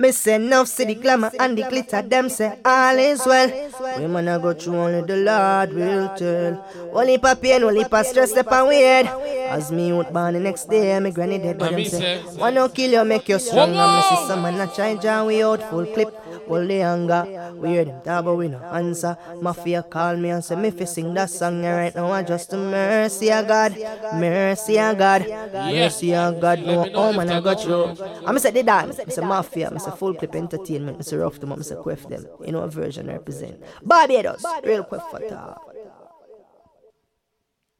Me say enough see the glamour and the glitter, them say all is well. Women a go through only the Lord will tell. Only pa pain, only pa stress, step and weird. As me out born the next day, me granny dead, but them say, wanna kill you, make you strong. And me see some man a try jam we out full clip. Pull the anger, we hear them talk but we no answer. Mafia call me and say me fi sing that song and right now I just a mercy of God, mercy of God, mercy of God. No, oh man I got you. I'm say the dance, I say mafia, I say full clip entertainment, I say rough them, I say quiff them. You know what version represent. Barbados, real quick for talk.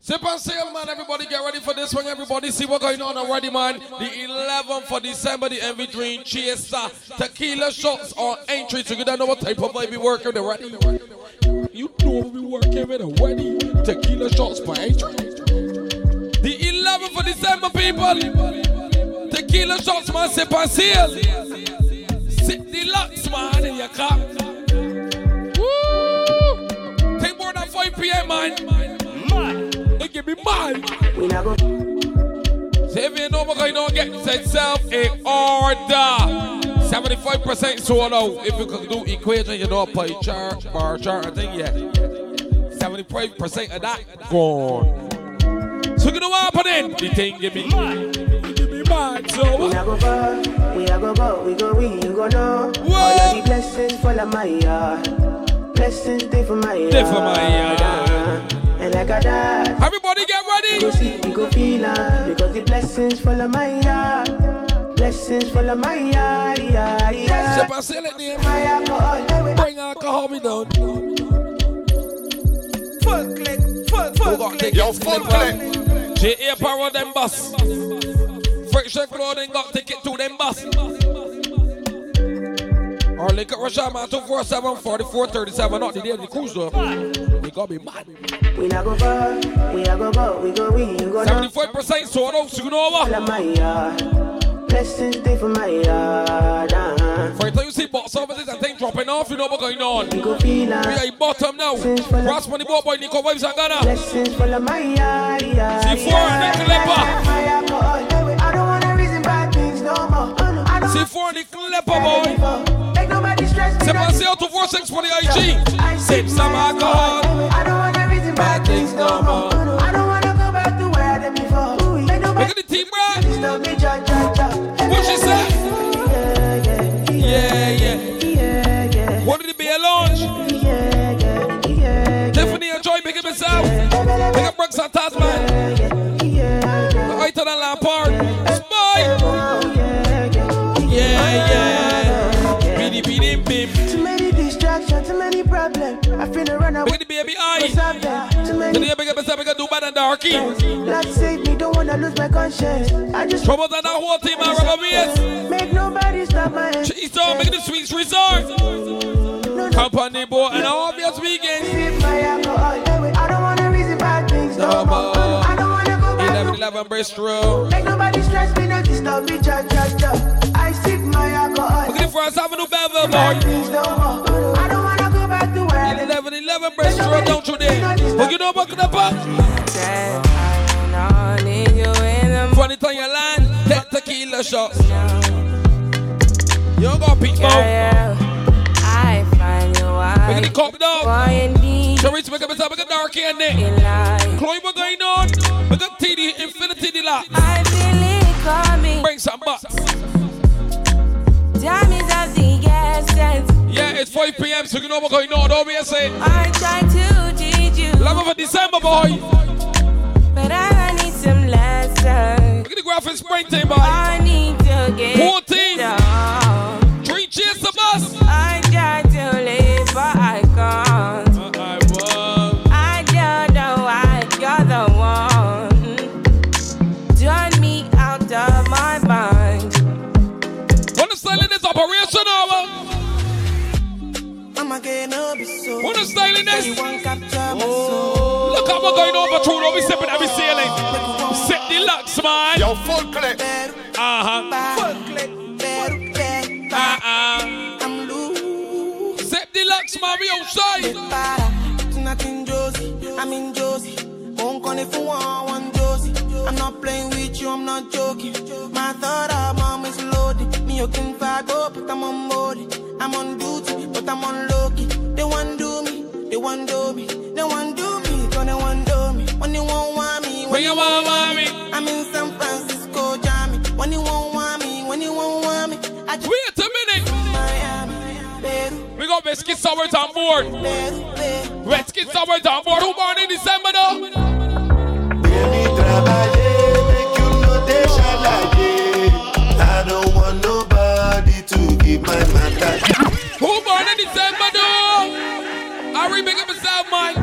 Sip and sail, man. Everybody get ready for this one. Everybody see what's going on already, man. The 11th for December, the MV Dream Chaser. Tequila shots on entry. So you don't know what type of vibe we working already. You know we working with already. Tequila shots for entry. The 11th for December, people. Tequila shots, man. Sip and. Sip the lux, man, in your cup. Woo! Take more than 5 p.m., man. Give me mine. We not go. So if you know what going on, get yourself in order. 75% sold out. If you can do equation, you know, play chart, bar chart, I think, yeah. 75% of that gone. So you know what happening? The thing give me mine. Give me mine, so. We not go far, we a go go, we go we, you go know. All of the blessings fall on my yard. Blessings stay for my yard. Stay for my yard. And like a dad. Everybody get ready. We go see, we go feel am, because the blessings fall on my yard. Blessings fall on my yard, yard, yard. Step and sell it there. My alcohol, Bring alcohol me down. full clip, full, full Who got tickets? Yo, full clip. J.A. Power them bus. Friction clothing got ticket to them bus. Or link up Russia man 247 4437. Not the day of the cruise though. We gotta be mad. We not go far, we a go go, we go we, you go know. 75% sold out, so you know what? on my yard. Blessings stay for my yard. uh-huh. For you see box offices and things dropping off, you know what's going on. We go feel We am. are in bottom now. Cross money boy, boy, Nico Vibes and Ghana. Blessings of my yard, See four and the alcohol, I don't wanna reason bad things no more. See four the clipper boy. wanna make nobody stress me. Step and say out to 46 for the IG. Sip some alcohol. I don't reason bad things no more. I don't wanna go back to where I did before. Look at the team, bro. What she say? Yeah, yeah, What did it be a launch? yeah, yeah, yeah, Tiffany enjoy making myself. Pick up Brooks and. I feel a run away. Look at the baby eye. What's up there? Too Today, many big up myself, I can do better than Darky. Lord save me, don't wanna lose my conscience. I just Trouble than that whole team, man. Rubber beers. make nobody stop my hand. Cheese on, make the sweets resort. Company boy, and all sip my alcohol. I don't wanna reason bad things no more. I don't wanna go back 11 to 11 Bristol. Make nobody stress me, no disturb me, cha cha cha. I sip my alcohol. Look at the first Avenue Bevel, Bad boy. I don't wanna 11 11 Bristol, don't you? But you know what, the pop? Funny time you land, take tequila shots. You got peek out. I find you Make the cup down. So reach make up myself, make a dark in there. Chloe, what going on? Make a TD, infinity the lot. I feel it coming. Bring some bucks. Time is of the essence. Yeah, it's 5 p.m., so you know what's going on. Don't be a say. I try to teach you, Love of December, boy. but I need some lessons. Look at the graphic springtime, boy. I need to get 14. So. In this? One capture my soul. Look how we're going over through. Don't be sipping every ceiling. Set the locks, man. Yo, full clip. Uh huh. Full clip, better get Uh uh. I'm loose. Set the locks, man. We outside. Para, tonight in Josie, I'm in Josie. Won't call if you want one Josie. I'm not playing with you, I'm not joking. My thought of mom is loaded. Me you can fight up, but I'm on board. I'm on duty, but I'm on low key. They want do me, they want do me, they want do me, so they want do me. When you won't want me, when When you you won't want want me, me. I'm in San Francisco, Jammy. When you won't want me, when you won't want me, I just Wait a minute. Miami, Peru, We got Biscuit Sours on board. Peru, Peru. Biscuit Sours on board. Who born in December though? Baby, trabalhei, make you know they shalaye. I don't want nobody to give my matter. Who born in December though? I remake up myself, man.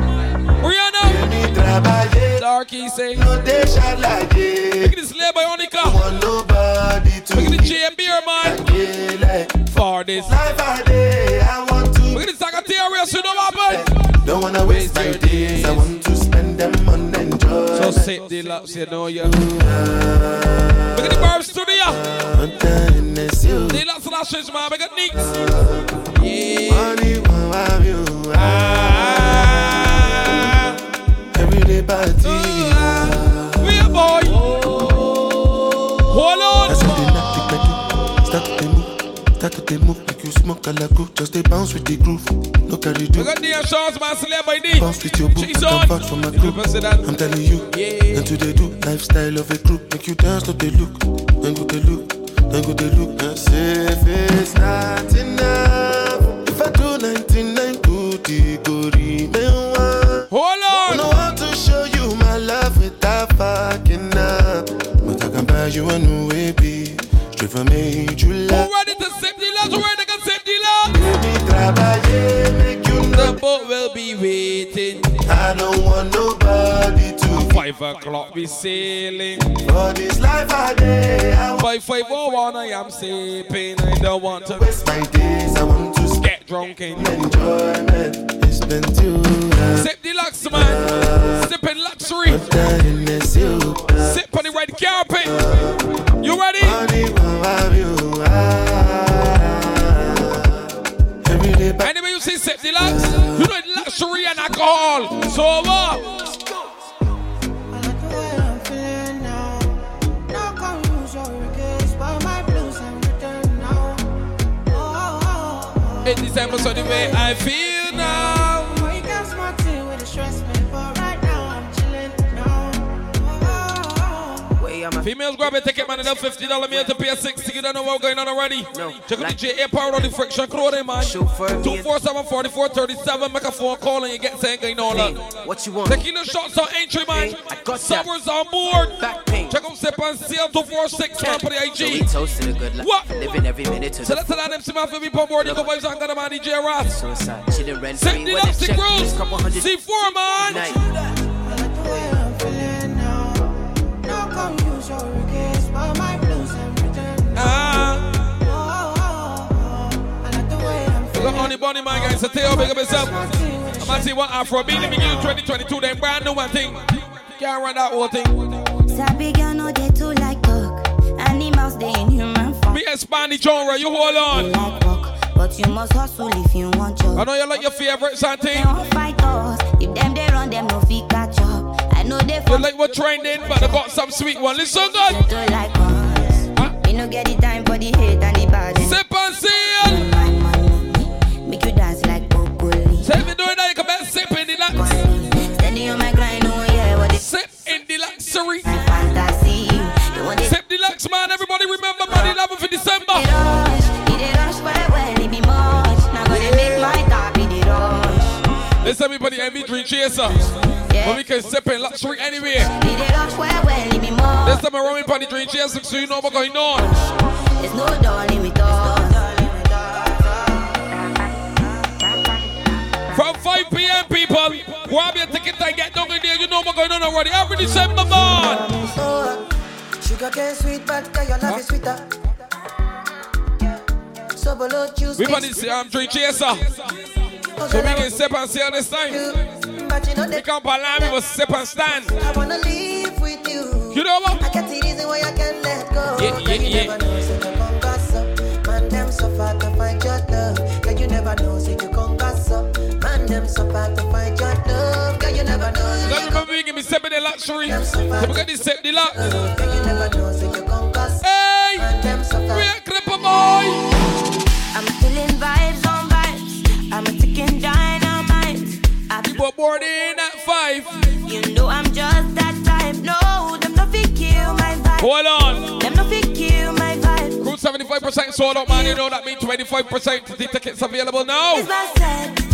Rihanna. Darky say. no they. Look at this Onika. Want nobody to Look at the give J and man. For this. life I day. I want to. The you know what happened? Don't wanna waste my days. I want to spend them on So sit laps, you know, yeah. Look at the Barb Studio. Laps lashes, man. We got Nicks. Yeah. Money, won't have you. Ah. Everyday party. We a boy. Hold on. That's how they knock the bedu. Start to move, start to move like you smoke a lagu. Just dey bounce with the groove. No carry We do. got the shots, man. By D. Bounce with your boo. She's Come back from my group. I'm telling you. Yeah. And to they do lifestyle of a group. Make you dance, no they look. Then go they look. Then go they look. Say if it's not enough. If I do 99 good, it go remain one. Hold I on. don't want to show you my love without fucking up. But I can buy you a new baby. Straight from me, you Who love. ready to sip the laps? Who Make you The boat will be waiting. I don't want nobody to Five o'clock we sailing. For this life I day, I By five oh one I am sleeping. I don't want to waste my days. I want to get drunk in. enjoyment. It's been too long. Sip the lux, man. Sipping luxury. You. Sip on the red carpet. You ready? Money you see sip the lux. You know luxury and alcohol. So what? I like the way I'm feeling now. I'm a Females grab a ticket, man. Enough fifty dollar meal to pay a sixty. You don't know what's going on already. No, Check out like- the J Power on the friction clothing, man. Chauffeur, me Two and- four seven forty four thirty seven. Make a phone call and you get saying going on. Hey, what you want? Tequila shots on entry, man. Hey, I got. Summers on board. Back pain. Check out Sip and Sail 246 man for the IG. So we toasted a good life. What? Living every minute to So let's tell them some for me pop board. You go vibes and got them on DJ Ross. suicide. Chilling rent free the with a lipstick check. rules. Just couple hundred C4, man. night. I'm We feeling got Honey Bunny, man, guys. So tell you big up yourself. Smart tea with the I'm gonna see what Afro Beat. Give you 2022, then brand new one thing. Can't run that whole thing. Sabi girl no dey too like talk. Animals they in human form. Me expand the genre, you hold on. like walk, but you must hustle if you want I know you like your favorite and They won't fight us. If them they run, them no fit catch up. I know they You like what trending, but I got some sweet one. Listen good. like us. Huh? We no get the time for the hate and the bad. Sip and seal. If you doing that, you can best sip in the lax. Steady on my grind, oh yeah, what is Sip in the luxury. my fantasy? You want it? Sip the lux, man. Everybody remember, man, 11th of December. It rush, it rush, well, well, it be much. Now gonna make my top, it rush. Let's everybody MV3 chaser. Yeah. But we can sip in luxury anywhere. It rush, well, well, it be much. This time I'm running on the dream chaser so you know what's going on. There's no darling with us. From 5 p.m. people, grab your ticket and get down in there. You know what's going on already. Every December, man. Sugar cane sweet, but your love is sweeter. So below juice. We on this um, dream chaser. So we can sip and sail this time. But you know We can't palm, we will sip and stand. I wanna live with you. You know what? I get it easy when I can let go. Yeah, yeah, yeah. so hard to find your love. Girl, you never know. Girl, come here, give me seven the luxury. So we got this set the lux. Girl, you never know, so you come cause. Hey, we're cripple boy. I'm feeling vibes on vibes. I'm a ticking dynamite. I you were boarding at five. You know I'm just that type. No, them no kill my vibe. Hold on. Them no kill my vibe. Route 75% sold out, man. You know that means 25% of the tickets available now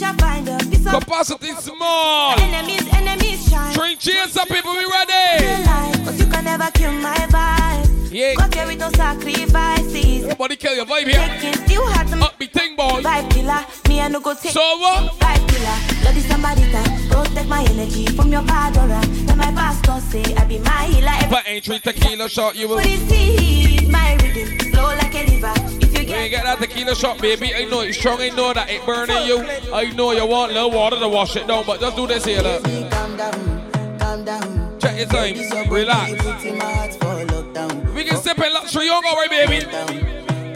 shall find a piece of Capacity small. enemies, enemies shine. Three cheers up, people. We ready. But you can never kill my vibe. Yeah. Here with no sacrifices. Nobody kill your vibe here. Taking still hard to Up, be thing, boy. vibe killer. Me no go take So what? vibe killer. Is somebody that protect my energy from your padora. And my pastor say I be my healer. But ain't tequila shot, you will. Put it see my rhythm flow like a river. If you You get ain't get that tequila shot, baby. I know it's strong. I know that it burning you. I know you want little water to wash it down, but just do this here, look. Calm down, calm down. Check your time. Relax. Put in my heart for lockdown. We can sip in luxury, you go away, baby.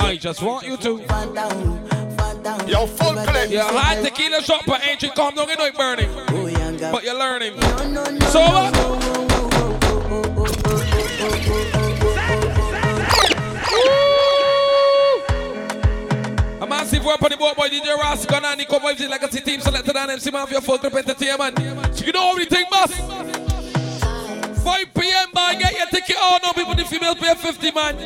I just want you to. Fan down, fan down. Yo, full clip. You hot tequila shot, but ain't you calm down, you know it burning. Oh. But you're learning. No, no, no. So what? Massive weapon, the boy, boy, DJ Ross, gonna and Nico vibes like team selected on MC Mafia full grip entertainment. So you know everything, boss. 5 p.m. man, get your ticket. Oh no, people, the females pay 50 man.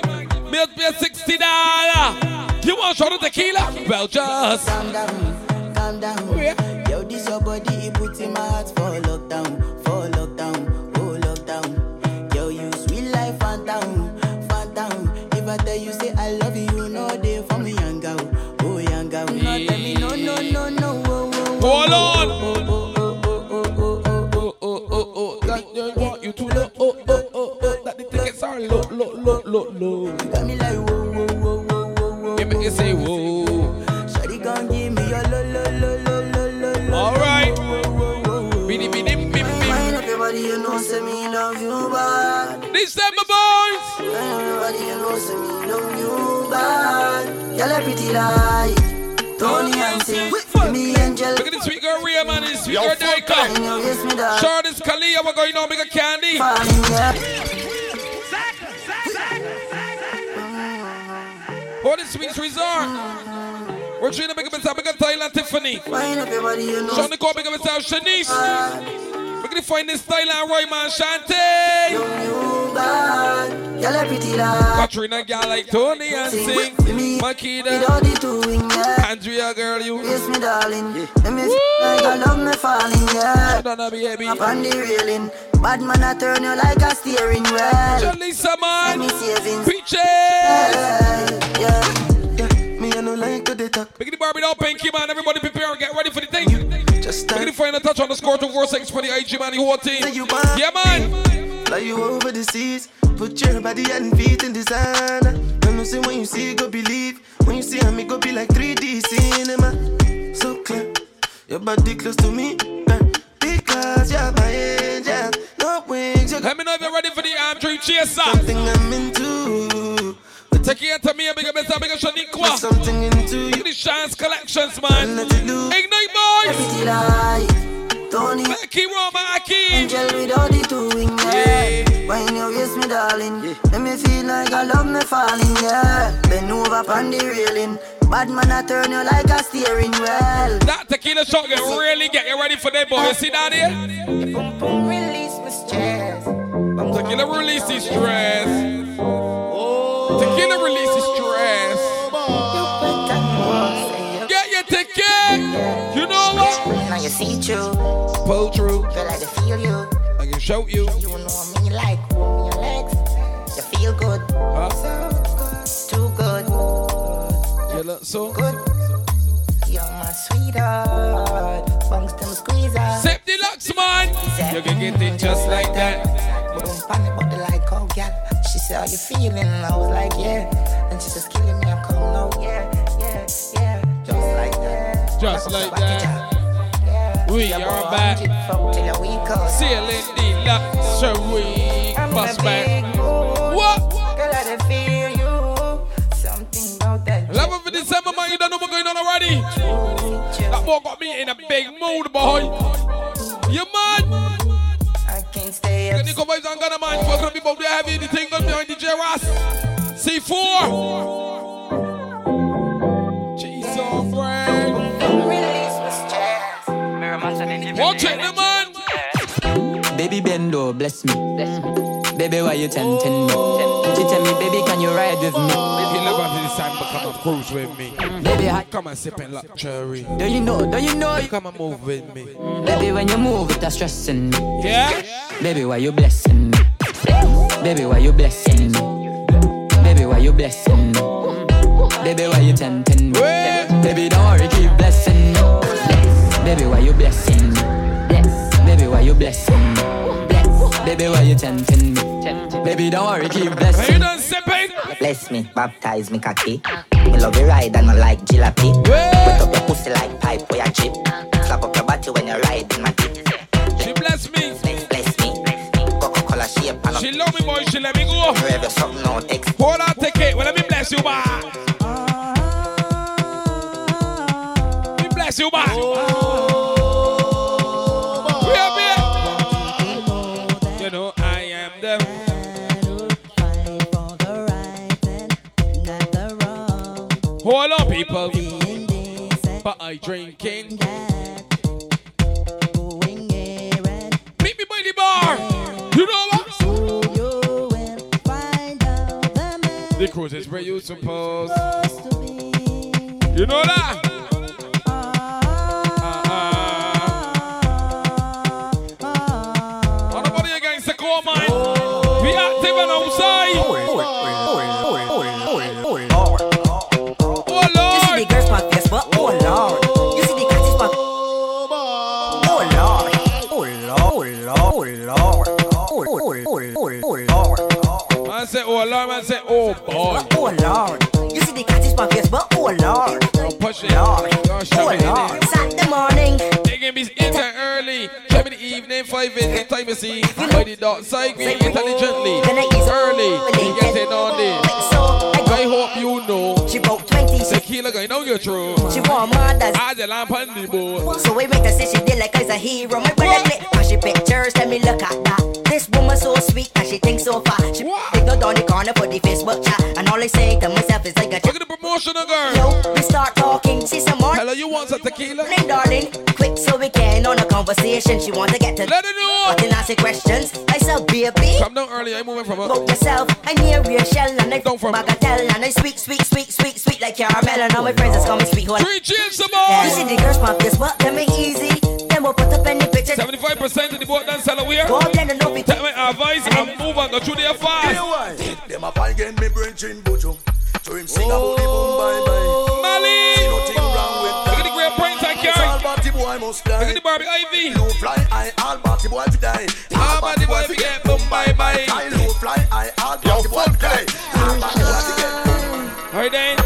Males pay 60 dollar. You want shot of tequila? Well, just. Calm down, calm down. Yeah. Yo, this your body, it put in my heart for lockdown, for lockdown, oh lockdown. Yo, you sweet life, phantom, phantom. If I tell you you know. Oh, oh, oh, that the tickets are low, low, low, low, low. Got me like whoa, whoa, whoa, whoa, whoa, whoa. You make you say whoa. Shawty gon' give me your lo, lo, lo, lo, lo, lo, lo. All right. Bidi, bidi, bim, bim. Wind up your body, you know, say me love you bad. December boys. Wind up your body, you know, say me love you bad. Girl, a pretty like Tony and sing. Give me angel. Look at this sweet girl Rhea, man. This sweet Yo, girl Daika. And you kiss me down. Shardis Kalia, we're going on, make a candy. For the sweet resort. We're trying to make a myself, make a Thailand Tiffany. Wind up your body, you know. Sean Nicole, make a myself Shanice. We're to find this Thailand Roy, man. Bad. Girl, a pretty Katrina, girl like Tony and sing. with me. With Makida. all the two wing. Andrea, girl, you. Kiss me, darling. Let me feel like I love me falling, yeah. Donna, baby. Up on the railing. Bad man, I turn you like a steering wheel. Jalisa, Let me man. savings. Peaches. Yeah, yeah. No like to they talk. Make the Barbie down, Pinky, man. Everybody prepare and get ready for the thing. Just Make the final touch on the score to 4 6 for the IG, man. The whole team. You Yeah, man. fly you over the seas. Put your body and feet in the sand. When you see when you see, go believe. When you see me, go be like 3D cinema. So clear, your body close to me. eh, Because you're my angel. No wings, Let me know if you're ready for the arm dream chaser. something I'm into. But Take it to me and big up yourself, big up there's Shaniqua. something into you. at the Shines collections, man. let it loose. Ignite, boys. Pretty like Tony. Aki Roma, Aki. Angel with all the two wing, yeah. When you kiss me, darling. Let me feel like I love me falling, yeah. Bend over on the railing. Bad man, I turn you like a steering wheel. That tequila shot can really get you ready for that, boy. You see that here? Release my stress. Tequila releases stress. Tequila Now you see through. Pull through. Girl, I can feel you. I can show you. You know me like your legs. You feel good. Huh? Too good. You look so Good. You're my sweetheart. Bunks them squeezer. Sip deluxe, man. You can get it just like that. Boom, panic, but the like, oh, gal. She said, How you feeling? And I was like, Yeah. And she just killing me. I'm come now, yeah, yeah, yeah. Just like that. Just like that. We are back. 100 from till a week out. I'm Bus the back. What? Girl, I dey feel you. Something about that. 11th of December, man. You don't know what's going on already. That boy got me in a big mood, boy. You man? I can't stay up. Nico vibes and Ghana, man. We're gonna be both there heavy. The thing gonna be on DJ Ross. C4. Oh, bless me. Baby, why you tempting me? She tell me, baby, can you ride with me? He love after this time, but come and cruise with me. Baby, I, Come and sip in luxury. do you know? Do you know? Come and move with me. Baby, when you move, it's stressing me. Yeah? Baby, why you blessing me? Baby, why you blessing me? Baby, why you blessing me? Baby, why you tempting me? Baby, don't worry, keep blessing me. Baby, why you blessing me? Baby, why you blessing me? Baby, why you tempting me? Baby, don't worry, keep Are blessing you me. done sipping? Bless me, baptize me cocky. Me love you ride and I like jalopy. Wet up your pussy like pipe where you chip. Slap up your body when you ride in my dick. She bless me. Bless, bless me. Coca-Cola shape She love me, boy. She let me go. Forever something out X. Hold on, take it. Well, let me bless you, man. Hold. But I drinking. Meet me by the bar. You know what? The cruise is where you suppose. You know that? Lord. Man say, oh Lord, man say, oh boy. Oh lord. You see the catches on Facebook, oh lord. Push it. Lord. Yo, show oh, me Oh lord. the Saturday morning. They can be enter early. Show me the five in the time you see. By the dark side, we intelligently. Early, we get it on there. I hope you know. She broke 26. Tequila going down your throat. She want mothers. I the lamp on the board. So we make her say she did like I's a hero. My brother click, cause she pictures, let me look at that. This woman so sweet and she thinks so far. She take her down the corner for the Facebook chat. And all I say to myself is like a Look at the promotional girl. Yo, we start talking, see some more. Hello, you want some tequila? Morning, darling. Quick so we can on a conversation. She want to get to Let her know. But then ask her questions. I said, baby. Come down early, I'm moving from About up. yourself, I near real shell and I don't from bagatelle and I sweet, sweet, sweet, sweet, sweet like caramel and all my friends is call me sweet hole. Three cheers, some Yeah. You see the girls pop this but them ain't easy. Then we'll put up any picture. 75% of the boat dance are here. Go blend and over Take my advice and move and go through their fast. Them a fight again, me brain chin bojo. So him sing about the boom party must die. Look at the Barbie Ivy. Low fly high, all party boy fi die. All party boy fi get boom bye bye. High low fly high, all party boy fi die. All party boy fi get boom. Alright then.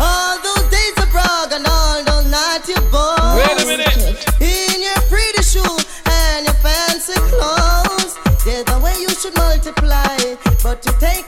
All those days of Prague and all those nights you bought. Wait a minute. In your pretty shoe and your fancy clothes. They're the way you should multiply. But you take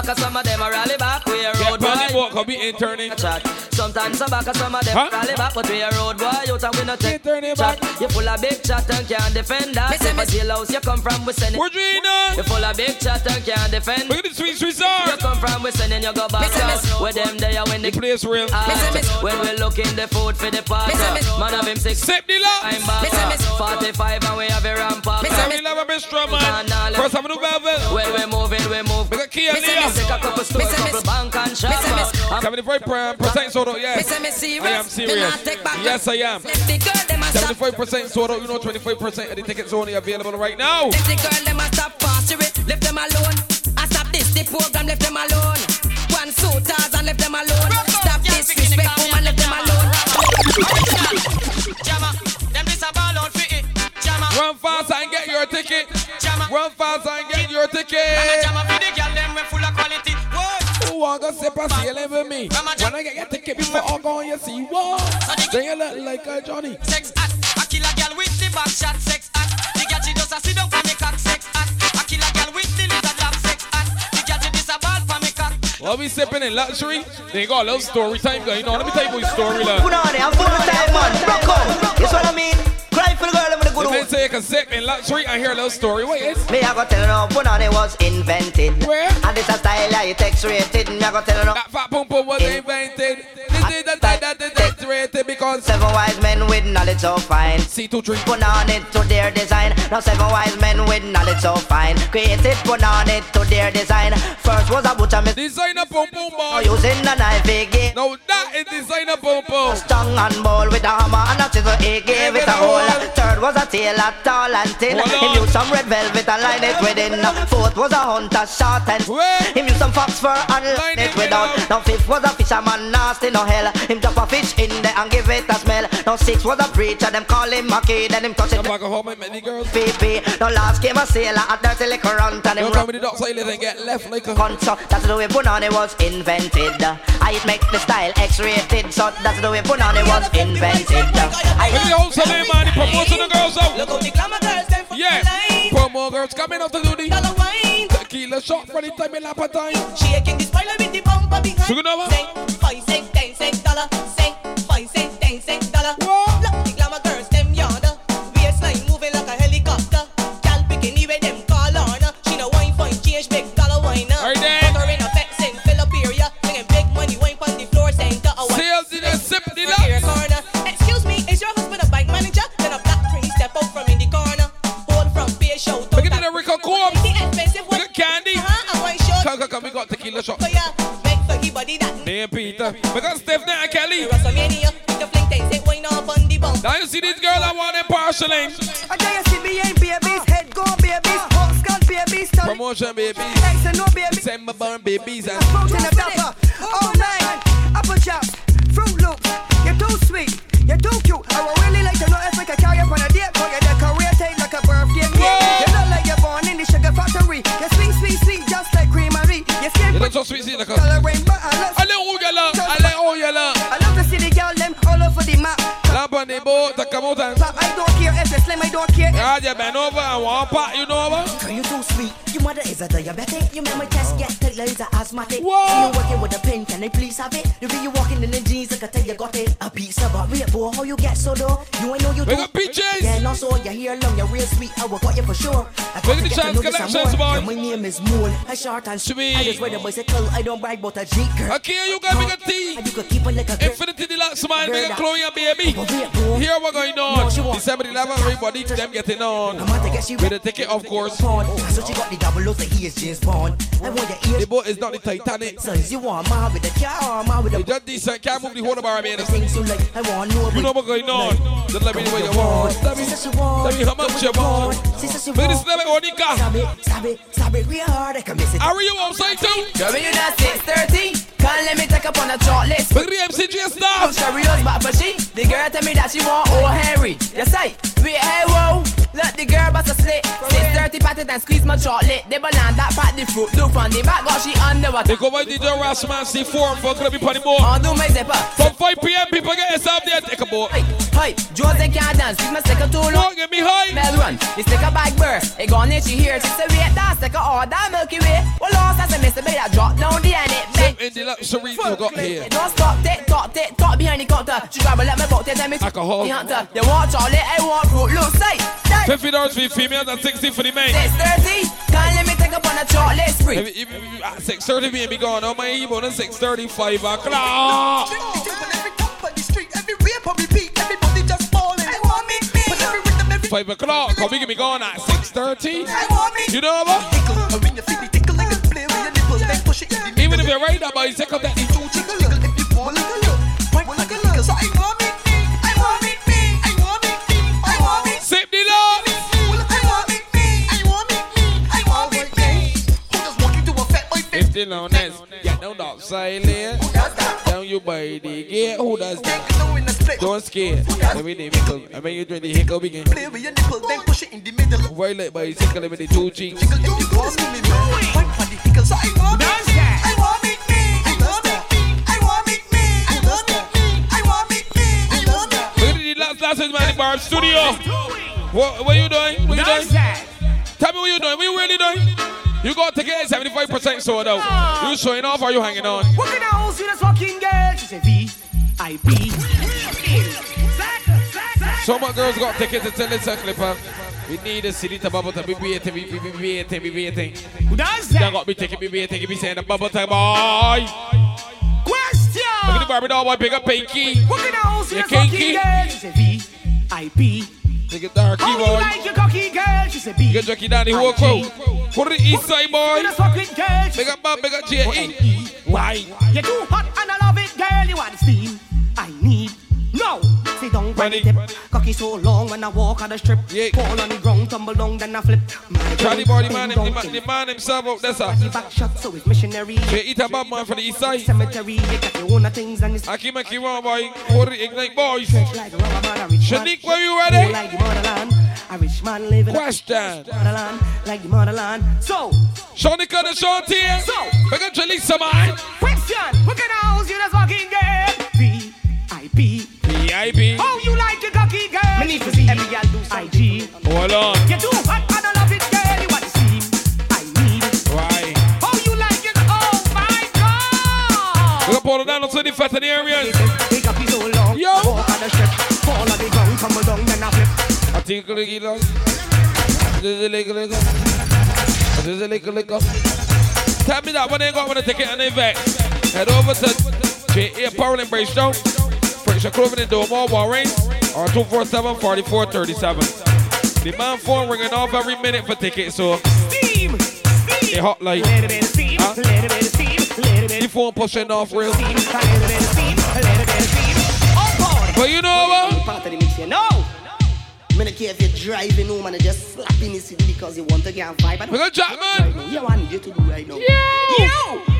back and some of them are rally back. We a Get road on the boy. boat, cause we interning. Chat. Sometimes some back and some of them Huh? rally back, but we a road boy. Out and we no take turn chat. back. You full of big chat and can't defend that. If a jailhouse you come from, we send it. We're dreaming. You full of big chat and can't defend. Look at the sweet, sweet You come from, we sending you go back out. Where them there when the The place real. Ah, art. When we looking the food for the park. Man have him six. Sip the I'm love. back. 45 and we have a ramp up. We love a bistro, man. First time we do velvet. When we moving, we move. We got Kia Take Leah. a couple store, couple bank and shop. I'm 75% sold out, yes. I am serious. Yes, I am. 75% sold out. You know, 25% of the tickets only available right now. Let the girl them a stop fast it, left them alone. I stop this, the program left them alone. One suitors and left them alone. Stop this respect woman left them alone. Jammer, them this a ball out for it. Jammer, Run fast and get your ticket. jammer. Run fast and get your ticket. Whoa. Who want to sip a sailing with me? When I get your ticket before I go, you see what? Then you look like a Johnny. Sex at a kill a girl with the back shot. Sex at the girl she does a sit down for me cock. Sex at a kill a girl with the lizard lap. Sex at the girl she this a ball for me cock. While we sipping in luxury, they got a little story time going on. Let me tell you what story, Put on it, I'm full of time, man. Rock on. That's what I mean. The girl, I'm the good old. take a sip in luxury and hear a little story. Wait, it's Me I go tell you now, Punani was invented. Where? And it's a style that it X-rated. Me I go tell you now. that fat pum pum was invented. This is the time that is X-rated because Seven wise men with knowledge so fine. C2 3 Put on it to their design. Now seven wise men with knowledge so fine. Created, put on it to their design. First was a butcher, designer pum pum boy. using a knife, gave. Now that is designer pum pum. Tongue and ball with a hammer and a chisel, he gave it a Third was a tailor, tall and thin. On. used some red velvet and line it within. Fourth was a hunter, short and He used some fox fur and line it without. Now fifth was a fisherman, nasty no hell. Him drop a fish in there and give it a smell. Now six was a preacher, them call him Mackie, then him touch it. Back home many girls. Now last came a sailor, a dirty liquor runt and him come with the like and get left like a cunt. That's the way Punani was invented. I make the style X-rated, so that's the way Punani was invented. I Look at the whole Sunday man, the the girls out. Look how the glamour girls them from Yeah, line. promo girls coming out to do the Dollar wine. tequila shot for the time in lap of time. Shaking the spoiler with the bumper behind. Know what? Cent, five cent, ten cent, dollar. Cent, up on the bump. Now you see this girl I want them partialing. I tell you, CBA babies, head go babies, hot skull babies, Promotion baby. X and no babies. December born babies and Smoking a dapper all night. Apple chops, Fruit Loops. You're too sweet, you're too cute. I would really like to know if I can carry up on a date, but you're decorated like a birthday cake. You look like you're born in the sugar factory. You're sweet, sweet, sweet, just like creamery. Your skin You look so sweet, see the color rainbow. Boat to come out and Pop, I don't care if you're slim, I don't care. Yeah, you bend over and one part, you know what? Girl, you too sweet. Your mother is a diabetic. You make my chest get tight like it's asthmatic. Whoa. You working with a pen, can I please have it? The way you walking in the jeans, I can tell you got it. A piece of a wait, boy, how you get so though? You ain't know you We do. got no, so your hair long, you're real sweet. I will got you for sure. I got to the get to chance know you some collections, more. Yeah, My name is Moon. I short and Sweet. I just ride a bicycle. I don't about a G girl. Okay, you got me a T. And you could keep it like a girl. Infinity Deluxe man, Girl, big that- Chloe and baby. But. Here what going on. December 11th, everybody, them getting on. With a ticket, of course. So she got the double O, so he is James Bond. I want your ears. The boat is not the Titanic. Sons, you want man with the car, man with the just decent. Can't move the whole bar, man. things you. I know You know what going on. Just let me know what you want. Tell me, tell me how much you want. It, it, it real hard. I can miss it. Are you outside too? Girl, when you done 630, can't let me take up on a short list. Look at the MCG From staff. Cheerios, but for she, the girl tell me that she want old Henry. You say, wait, hey, whoa. Let the girl bust a slit. 630 patted and squeeze my chocolate. They balance that pat the fruit. Look from the back, got she underwater. They go by DJ Rassman C4 for gonna be party more. I'll do my zipper. From 5 p.m. people get yourself there. Take a boat. Hey, hey, Jose can't dance. Squeeze my sticker too long. Don't get me high. Bell run, the sticker bag burst. It gone itchy here. She say, wait, that sticker all that Milky Way. Well, last I said, Mr. Bay, that drop down the end it. Bang. In the luxury you got here. Don't stop, tick tock, tick tock behind the counter. She grab a let me bout it, tell me Alcohol. The hunter, they want chocolate, I want fruit. Look, say. Fifty dollars for the females and sixty for the men. 630, can't let me take up on a chocolate spree. Six thirty, we be gone. Oh my, even on six thirty-five o'clock. Five o'clock. Come we can be gone at six thirty. You know what? Even if you're right, that boy, take up that. Sip Fifty lowness. Get down dog silent. Down you by the gate. Who does that? Don't scare. Let me name it. I mean you drink the hiccup again. White light bicycle with the two cheeks. Look at the last last is my bar studio. What what you doing? What you doing? Tell me what you doing. What you really doing? You got to get 75% sold out. Ah. You showing off or you hanging on? What kind of house you this fucking girl? She say V I P. So my girls got tickets to tell Lisa Clipper. We need a city to bubble to be waiting, be be waiting, be waiting. Who does They that? got me taking, be waiting, be saying the bubble time, boy. Question. Look at the Barbie doll boy, pick up Pinky. Look at those, You you kinky? cocky girl. She say V-I-P. Take it you boy. like your cocky girl? She say B. Get Jackie the whole crew. For the east side, boy. Just fuck with. Big up Bob, big up J.E. Why? You're too hot and I love it, girl. You want steam? I need. No, sit down by the tip. Cocky so long when I walk on the strip. Yeah. Fall on the ground, tumble down, then I flip. My Charlie boy, the man, the man, the man himself up there, sir. He back shot, so it's missionary. They eat a bad man for the east side. Cemetery, you got your own things and it's I keep making one boy. The ignite boys. like a rubber man, a rich. Shanique, where you ready? like the motherland. A rich man living Question. motherland, like the motherland. So, Shanika the short here. So, we're gonna release some man. question. Look at house, you just walking girl. V-I-P. VIP. Oh, you like the cocky girl? Me need to see every girl do IG. Hold on. You too hot, I don't love it, girl. You want to steam? I need it. Why? Oh, you like it? Oh my God! We're gonna pull it down to the fat in the area. Big up is so long. Yo. Walk on the strip. Fall on the ground, tumble down, then I flip. I think a little long. This is a little little. This is a little little. Tell me that when they got when they take it and they vet. Head over to J.A. Power and Brace Friction Clothing in Domo, Warren. Or 247 4437. The man phone ringing off every minute for tickets, so. Steam! It hot like. Little bit of steam, Huh? little bit of steam, little bit The phone pushing off real. steam, a little bit of steam, a little bit of steam. Boy! But you know what? Part Me no care if you're driving home and you just slapping the city because you want to get a vibe. We got Jackman. Yeah, what I need you to do right now. You!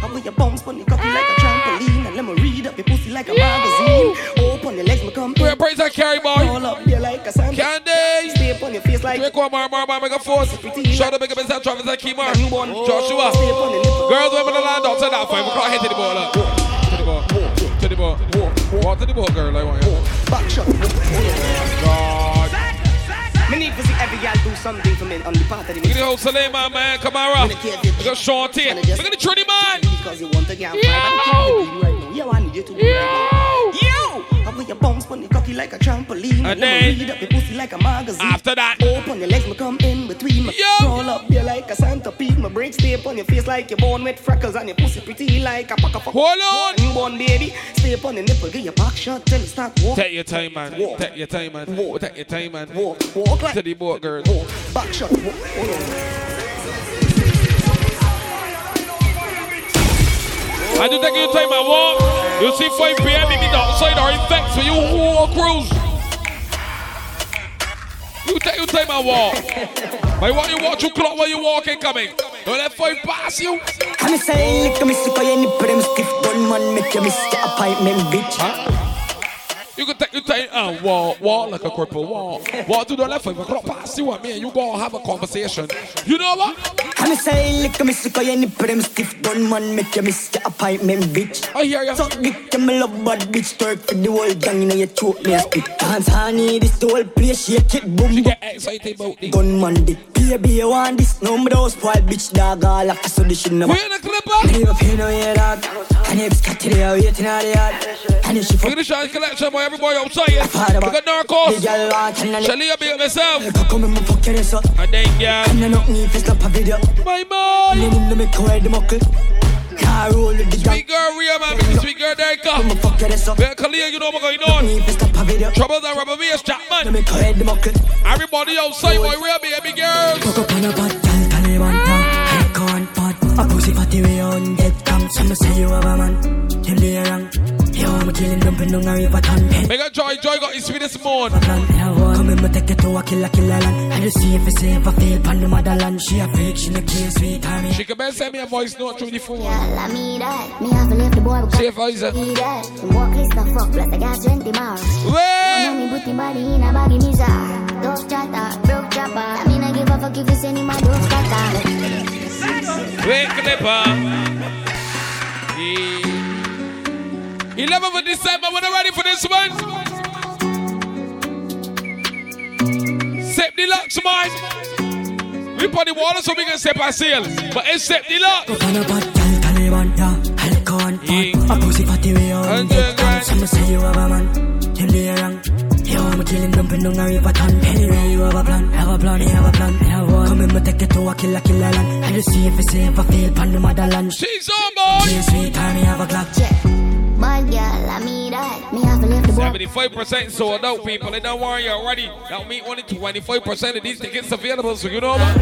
I want your bounce on the cocky like a trampoline and let me read up your pussy like a magazine. Open your legs, me come We're praise that carry boy. Roll up there like a sand. Candy. Stay up on your face like Drake one more, more, more, make a force. Shout out, make a big Travis and Keymark. Newborn. Joshua. Stay up on your nipple. Girls, women, and land outside that five o'clock. To the ball. Look. To the ball. To the ball. Walk to the ball, girl. I want you. Back shot. Oh, God. Me need to see every girl do something for me on the part of the Look at the whole Suleiman, man. Kamara. We got Sean T. Look at the Trinity man. Because you want to get a vibe. I need you to do right now. Yeah, I need you to do right now. You! I want your bounce on the cocky like a trampoline. And then- read up your pussy like a magazine. After that. Open your legs, me come in between. Me Yo. Roll up there like a centipede. My braids stay on your face like you're born with freckles. And your pussy pretty like a pack of Hold on. Newborn baby. Stay on the nipple. Get your back shot till you start walk. Take your time, man. Walk. Take your time, man. Walk. Take your time, man. Walk, walk like To the boat, girl. walk. Back shot. Walk. Hold on. I do take your time and walk. You see 5 p.m. in the outside or infect so you whole cruise. You take your time and walk. But when you watch you clock when you walking coming. Don't let 5 pass you. I'm saying, look at me, sick of any prim stiff gunman, make you miss the appointment, bitch. You can take your time and uh, walk, walk like a cripple, walk. Walk to the left 5 o'clock pass you and me and you go have a conversation. You know what? I'm saying, look at me, sick of any prim stiff gunman, make you miss the appointment, bitch. I hear you. Suck dick, and me love bad bitch, twerk for the whole gang, you know you choke me a spit. Dance honey, this the whole place, shake it, boom, boom. Get excited about this. Gunman dick, baby, you want this? No, me don't spoil bitch, dog, all like so this shit never. We in the clipper. Leave up here, no, yeah, dog. And if it's cut today, I'm waiting out the yard. And if she fuck at the shot collection boy, everybody outside. Look at Narcos. girl I be myself. Come and fuck your ass up. And then, yeah. And I don't need to snap a video. My boy. And then make her the muckle. Car roll with the gang. Sweet girl, Ria, man. Sweet girl there, come. Come and fuck your ass up. Better Kalia, you know what's going on. Need to snap a video. Trouble that rubber chat, man. me go ahead the muckle. Everybody outside, boy, Ria, baby girls. Cock up on a bad gal, Taliban town. I can't pot. A pussy fatty way on dead. Some say you have a man. You lay around. Yo, I'm killing them, but no river ton. Make a joy, joy got his sweetest moon. Come in, me take you to a killer, killer land. And you see if it's ever fail pan the motherland. She a fake, she no care, sweet honey. She can better send me a voice note through the phone. I me that. Me have to leave the boy. See if I is it. He that. Him walk list the fuck plus I got 20 miles. Wait. Me put him body in a baggy misa. Dove chatter, broke chopper. I mean I give a fuck if you send him a dove scatter. Wait, Clipper. Yeah. 11th of December, when I'm ready for this one. Sep Deluxe, man. We put the water so we can sip our sale. But it's Sep Deluxe. Cock on a bad gal, Taliban, yeah. I can't pot. A pussy fatty way on. Some say you have a man. You lay around. Yo, I'm killing dumping on a river ton. Anyway, you have a plan, have a plan, you have a plan, have one. Come in, me take it to a killer, killer land. I just see if it's safe, I feel pan the motherland. She's on board. She's sweet, time, me have a clock. Bad 75% sold out, people. They don't worry, already. That mean only 25% of these tickets available, so you know what?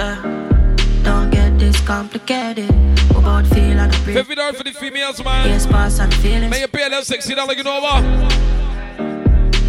Uh, don't get this complicated. About feel the Fifty dollars for the females, man. Yes, pass and feelings. May you pay them sixty dollars, you know what?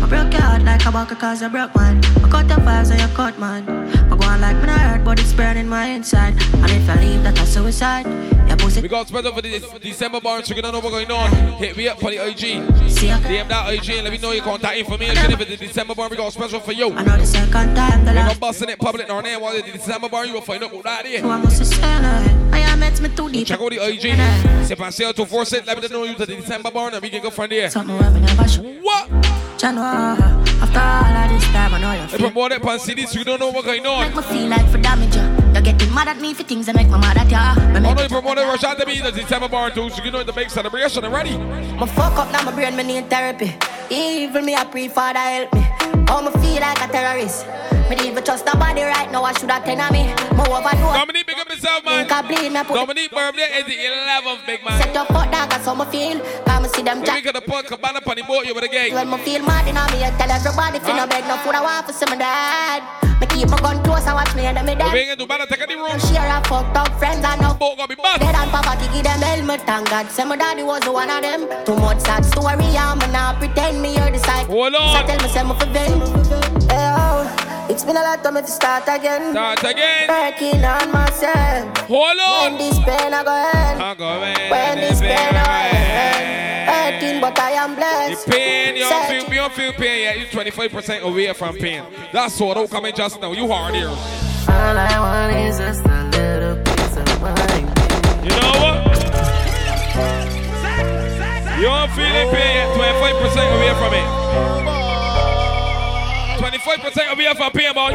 I broke your heart like a bucket cause you broke man. I cut the vibes and you cut man. I go on like me not hurt, but it's burning my inside. And if I leave, that's a suicide. Yeah, pussy. We got special for the December bar, so you don't know what's going on. Hit me up for the IG. DM that IG and let me know your contact information. If it's the December bar, we got special for you. I know the second time the We're not busting it public on there while the December bar, you will find out what that is. I must have said it. I am met me too deep. Check out the IG. Sip and Sail to force it. Let me know you to the December bar and we can go from there. Something where me never show. What? After all of this time, I know you They feel. promote it on CD, so you don't know what's going on. Make me feel like for damage ya. You're getting mad at me for things that make me mad at ya. I know you promote rush out to me December bar too, so you know the big celebration already. My fuck up now, my brain, me need therapy. Even me, I pray for help me. Oh, me feel like a terrorist. Me didn't even trust nobody right now, I should have ten of me. Me overdo. Dominique, big up yourself, man. Me Dominique birthday is the 11th, big man. Set your foot dog, that's how me feel. Come see them We jack. could have put Cabana on the boat, you with a gang. When me feel mad, you know me, I tell everybody, if you no beg no food, I want for some of that. Me keep my gun close and watch me and me We dead. ain't gonna do better, take the room. Share a fucked up friends and no boat gonna be bad. Dead and poverty give them helmet and God say my daddy was the one of them. Too much sad story me not pretend me hear the side. Hold So tell me say me for. Hey, oh, it's been a lot of me to start again. Start again. Working on myself. Hold on. When this pain I go end. I go in. When this pain I end. Hurting but I am The blessed. pain, you don't feel, you don't feel pain yet. You're 25% away from pain. That's what don't come in just now. You hard here. All I want is just a little piece of mind. You know what? You don't feel the pain yet. 25% away from it. 25% away from pain, boy.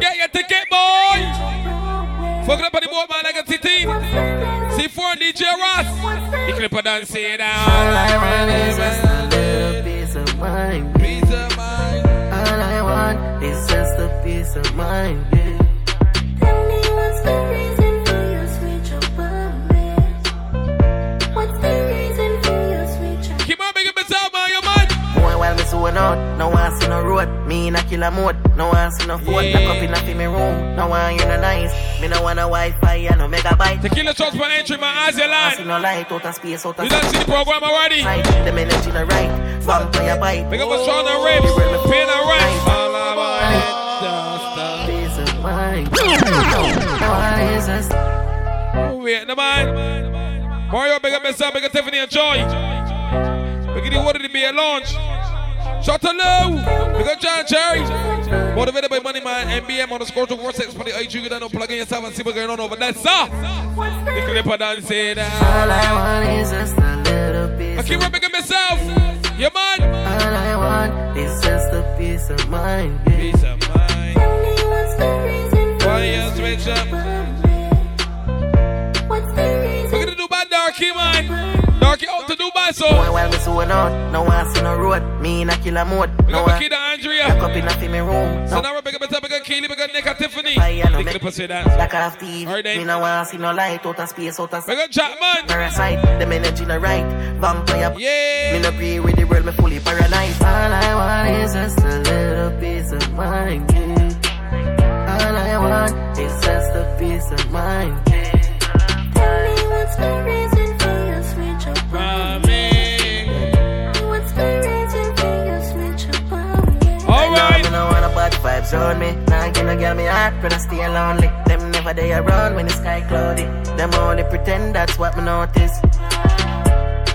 Get your ticket, boy. Fuck up on the boat, man, like a titty. C4 DJ Ross. The clipper done say that. All I want is a piece of mind. All I want is just a piece of mind. Zone out, no one see no road. Me in a killer mode, no one see no phone. Yeah. Lock up in a fi me room, no one you no nice. Me no want a Wi-Fi, and no megabyte. Tequila shots for entry, man, as you I see no light out of space, out of You don't see the program already? Right, them energy no right. Vampire bite. Big up a strong and rips. Pain and rips. All I want is Piece of mind. All is just just- Wait, the man. Mario, big up yourself, big up Tiffany and Joy. Big up the water to be a launch. Shut the low. Big up John Cherry. Motivated by Money Man, MBM on the score to 46 for the IG. You don't know, plug in yourself and see what's going on over there, sir. The clipper done say uh. all. I want is just a little piece. I keep of- rapping myself. Yeah, man. All I want is just a piece of mind. Yeah. Peace of mind. Tell me what's the reason for Why you switch switch up? up me? What's the reason? We're gonna do bad Darky, man. Darky out to Dubai, so. Boy, while me zone out, no one see no road. Me in a killer mode, no one. Makita Andrea. Lock up in a me room. So No now we're big up myself, big up Keely, big up Nick and Tiffany. fire, no The make. clipper say that. Like a half thief. Alright, then. Me no want see no light out of space, out of Big up Chapman. Parasite, them energy no right. Vampire. Yeah. Me no agree with the world, me fully paralyzed. All I want is just a little piece of mind. Yeah. All I want is just a piece of mind. Yeah. Tell me what's the vibes on me. Nah, give no girl me heart when I stay lonely. Them never they around when the sky cloudy. Them only pretend that's what me notice.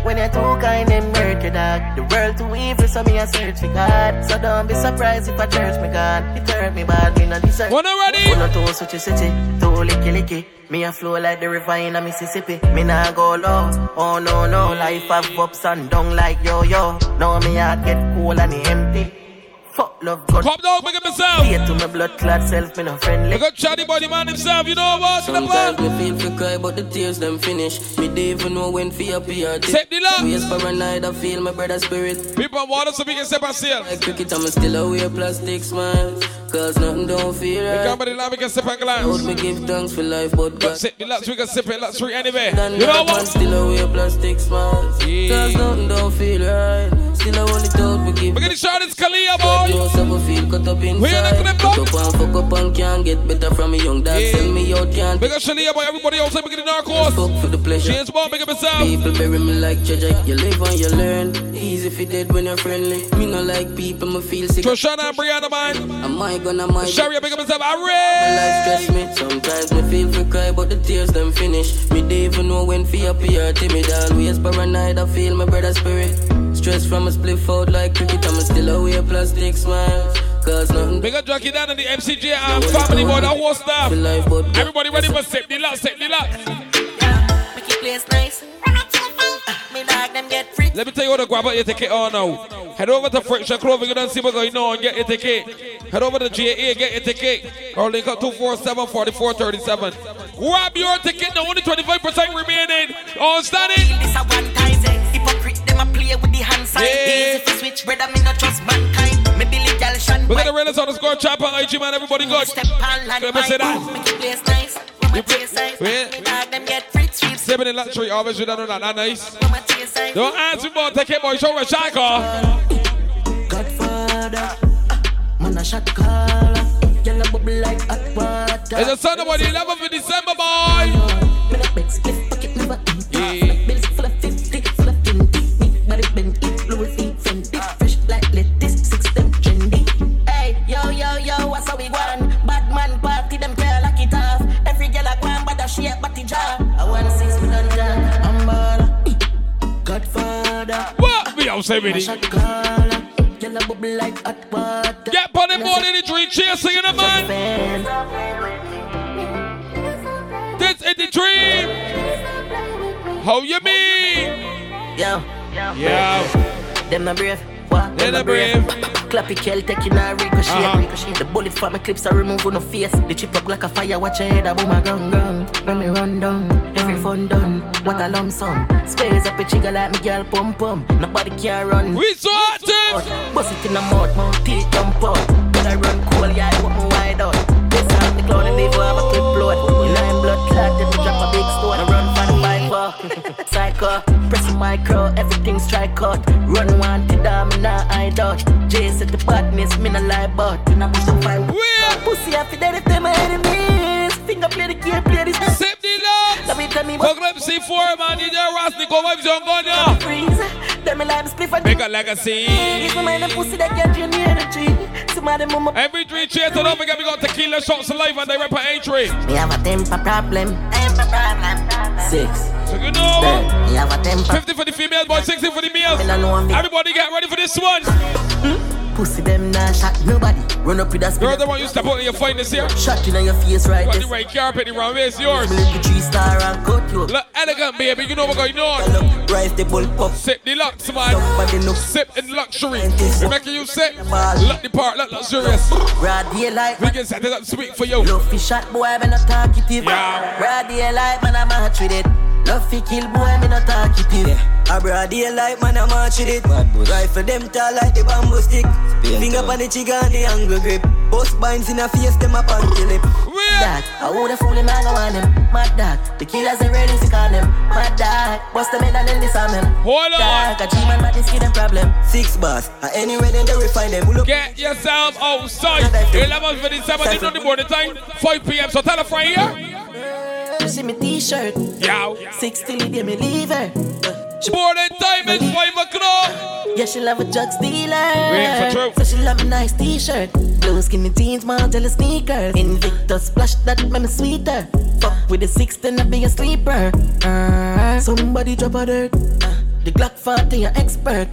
When you're too kind, hurt you, dog. The world too evil, so me a search for God. So don't be surprised if I church me God. It hurt me bad, me not deserve. Already. One or two such a city, too licky licky. Me a flow like the river in a Mississippi. Me nah go low. Oh no no, life have ups and down like yo yo. Now me heart get cool and empty. Fuck love God. Come down, big up yourself. Here to my blood clot self, me no friendly. We got Chatty Body Man himself, you know what? Sometimes me feel for cry, but the tears them finish. Me don't even know when for appear. Take the love. Waste paranoid, I feel my brother's spirit. People want us so we can step ourselves. Like cricket, I'm still away plastic smiles. Cause nothing don't feel right. We right. come by the love, we can sip and glance. Lord, me give thanks for life, but God. Sip the lots, we can sip it, lots free anyway. Done You know that, man, what? still away plastic smiles. Cause nothing don't feel right. Still I want it out, me give We're gonna shout this Kalia, boy. How I feel cut up We in the inside. Fuck up and fuck up and can't get better from a young dad. Yeah. Sell me out, can't Big up Shalia, boy. Everybody else, we get the narcos. fuck for the pleasure. James Bond, big up yourself. People bury me like treasure. You live and you learn. Easy if you dead when you're friendly. Me no like people, me feel sick. Trishana and Brianna, man. Am I gonna my Sherry, big up yourself. I My life stress me. Sometimes me feel for cry, but the tears them finish. Me don't even know when fear appear. Timid always paranoid. I feel my brother's spirit. Stress from a split out like cricket. I'm still away plastic smiles. Cause nothing. Big up Jackie Dan and the MCJ and family boy, that whole staff. Everybody ready for sip the lot, sip the lot. Make it place nice. Me dog them get free. Let me tell you what to grab out your ticket on now. Head over to Friction Clothing and see what's going on. Get your ticket. Head over to GA, get your ticket. Or link up 247 4437. Grab your ticket. Now only 25% remaining. On stand them a play with the hand sign. Yeah. Easy fi switch, brother. Me not trust mankind. Me Billy Gal Shan. We're gonna realize on the score chop on IG man. Everybody good. Step on land. Let me say that. Make it place nice. Mama taste nice. Wait. Me dog them get free sweets. Sipping in luxury, always you don't know that, that nice. Mama taste nice. Don't answer more, take it, boy. Show a shaka. Godfather, man a shot caller. Yellow bubble like hot water. It's a Sunday, boy. The 11th of December, boy. Me no beg, split pocket never empty. Yeah. Water. Get on the board in the dream, cheers, singing it, man. This is the dream. How you mean? Yo, Yeah. them not brave. What? Them not brave. Clappy kill, taking a ricochet, Uh-huh. ricochet. The bullet from my clips are removed on the face. The chip up like a fire, watch your head, a boom a gun gun. When me run down, fun done. What a lump sum. Squares up a trigger like me girl pum pum. Nobody can run. We so active. Bust it in the mouth, mouth teeth jump out. But I run cool, yeah, I me wide out. This time the clown and never have a clip blood. You know I'm blood clot, then drop a big stone. I run for the bike, Psycho, press micro, everything strike out. Run wanted, I'm not hide out. Jay said the badness, me not lie about. And I push the fire. Pussy, I feel that if they're my Let me tell me Fuck up C4, man. DJ Rasnick, go vibes on gun, yeah. freeze. Tell me like spliff and Make a legacy. Give me my pussy that get you near the tree. Somebody mama. Every three cheers, so don't forget we got tequila shots live and they rap at entry. Me have a temper problem. Temper problem. Six. So you know. Me have a temper. 50 for the females, boy, 60 for the males. Me no know me. Everybody get ready for this one. Hmm? Pussy them nah shot nobody. Run up with a You're spin. the one you step out in your fight this year. Shot in your face right this. the right carpet, the wrong way, yours. Me little three star and cut you. Look elegant, baby. You know what's going on. Rise the bull pop. Sip the lux, man. Somebody look. Sip in luxury. We making you sip. Look the part, look luxurious. Broad daylight. We can set it up sweet for you. Love fi shot boy, me not talkative. Yeah. Broad daylight, man, I'm with it. Love fi kill boy, me not talkative. A broad daylight, man, I'm match with it. Rifle them tall like the bamboo stick. Finger on the trigger and the angle grip. Bust binds in a face, them a panty lip. That, I woulda fool him, I go on him. Mad dog, the killers are ready to call them. Mad dog, bust them in and then disarm them. Hold on. Dog, a G-man, but this give them problem. Six bars, uh, anywhere then they refine them. Pull up. Get yourself outside. 11 for December, they know the morning time. 5 p.m. So tell a friend here. You see me t-shirt. Yow. Six till it, me leave her. Morning time is 5 o'clock. Yeah, she love a drug dealer. Wait for true. So she love a nice t-shirt. Blue skinny jeans, Margiela sneakers. Invictus splash that make me sweeter. Fuck with the six, then I be a sleeper. Uh, somebody drop a dirt. Uh, the Glock 40, an expert.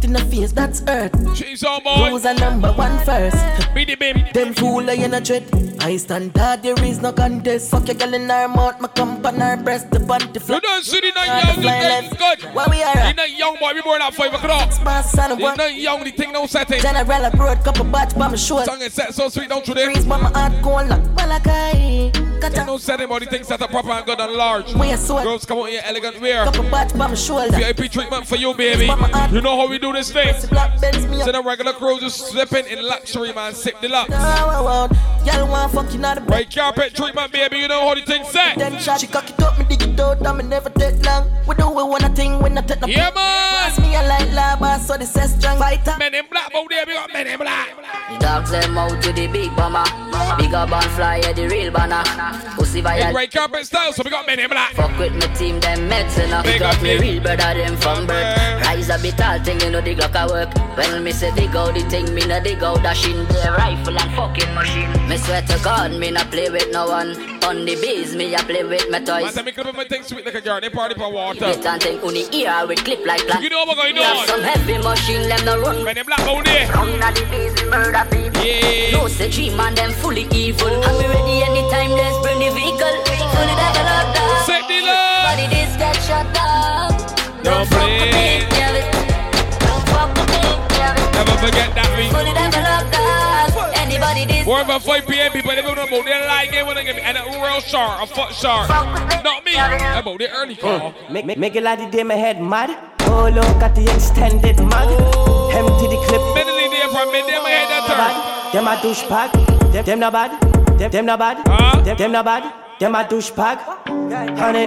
It in the face, that's earth. She's on board. Rules are number one first. The bim. Them fool in a tread. I stand hard, there is no contest. Fuck your girl in her mouth, my comp on her breast, the bunty You don't see the night young, the thing good. Where we are The at? night young boy, we born at 5 o'clock. son of The one. night young, the thing no setting. General abroad, couple batch by my. Song is set so sweet, don't you there? Freeze, but my heart going like Malachi. Got There's no setting, but the thing set up proper and good and large. Where so Girls come out here elegant wear. couple batch by my shoulder. VIP treatment for you, baby. You know how we do this thing. Instead of regular crew, just slipping in luxury, man. Sip the lux. Y'all want fucking out of Right carpet treatment, baby. You know how the thing set. Then shot, she cock it up, me dig it out, and me never take long. We do it when I think, when I take the Yeah, man. Pass me a light lava, so the says strong fighter. Men in black, out there, we got men in black. The dogs them out to the big bomber. Bigger band fly, yeah, the real banner. Pussy In violent. right carpet style, so we got many in black. Fuck with my team, them meds enough. Big Got up, me big. real brother, them from birth. Rise a bit tall thing, you know the Glock a work. When me say dig out the thing, me no dig out dash in the rifle and fucking machine. Me swear to God, me no play with no one. On the bees, me a play with my Man, toys. tell me, clip my thing sweet like a girl. They party for water. This and thing uni ear with clip like that. You know what going Me have on? some heavy machine, them no run. Men in black, out there. Run at the bees, we murder people. Yeah. No say G man, them fully evil. And we ready anytime, let's bring the vehicle. Fully developed up. Set the love. Body this get shut down. Don't play. Yeah, it- Don't fuck with me, yeah, Never forget that beat. Fully developed up. Anybody this More about 5 p.m. people, they don't know about their like game when they give me and a real shark, a foot shark. Not me. About the early call. Mm. Make, make, make a lot of day my head mad. Oh, look at the extended mag. Oh. Empty the clip. Mentally there from me, there my head that turn. Them a douchebag. Them, them not bad. Them, them not bad. Them, them not bad. Them a douchebag. Honey,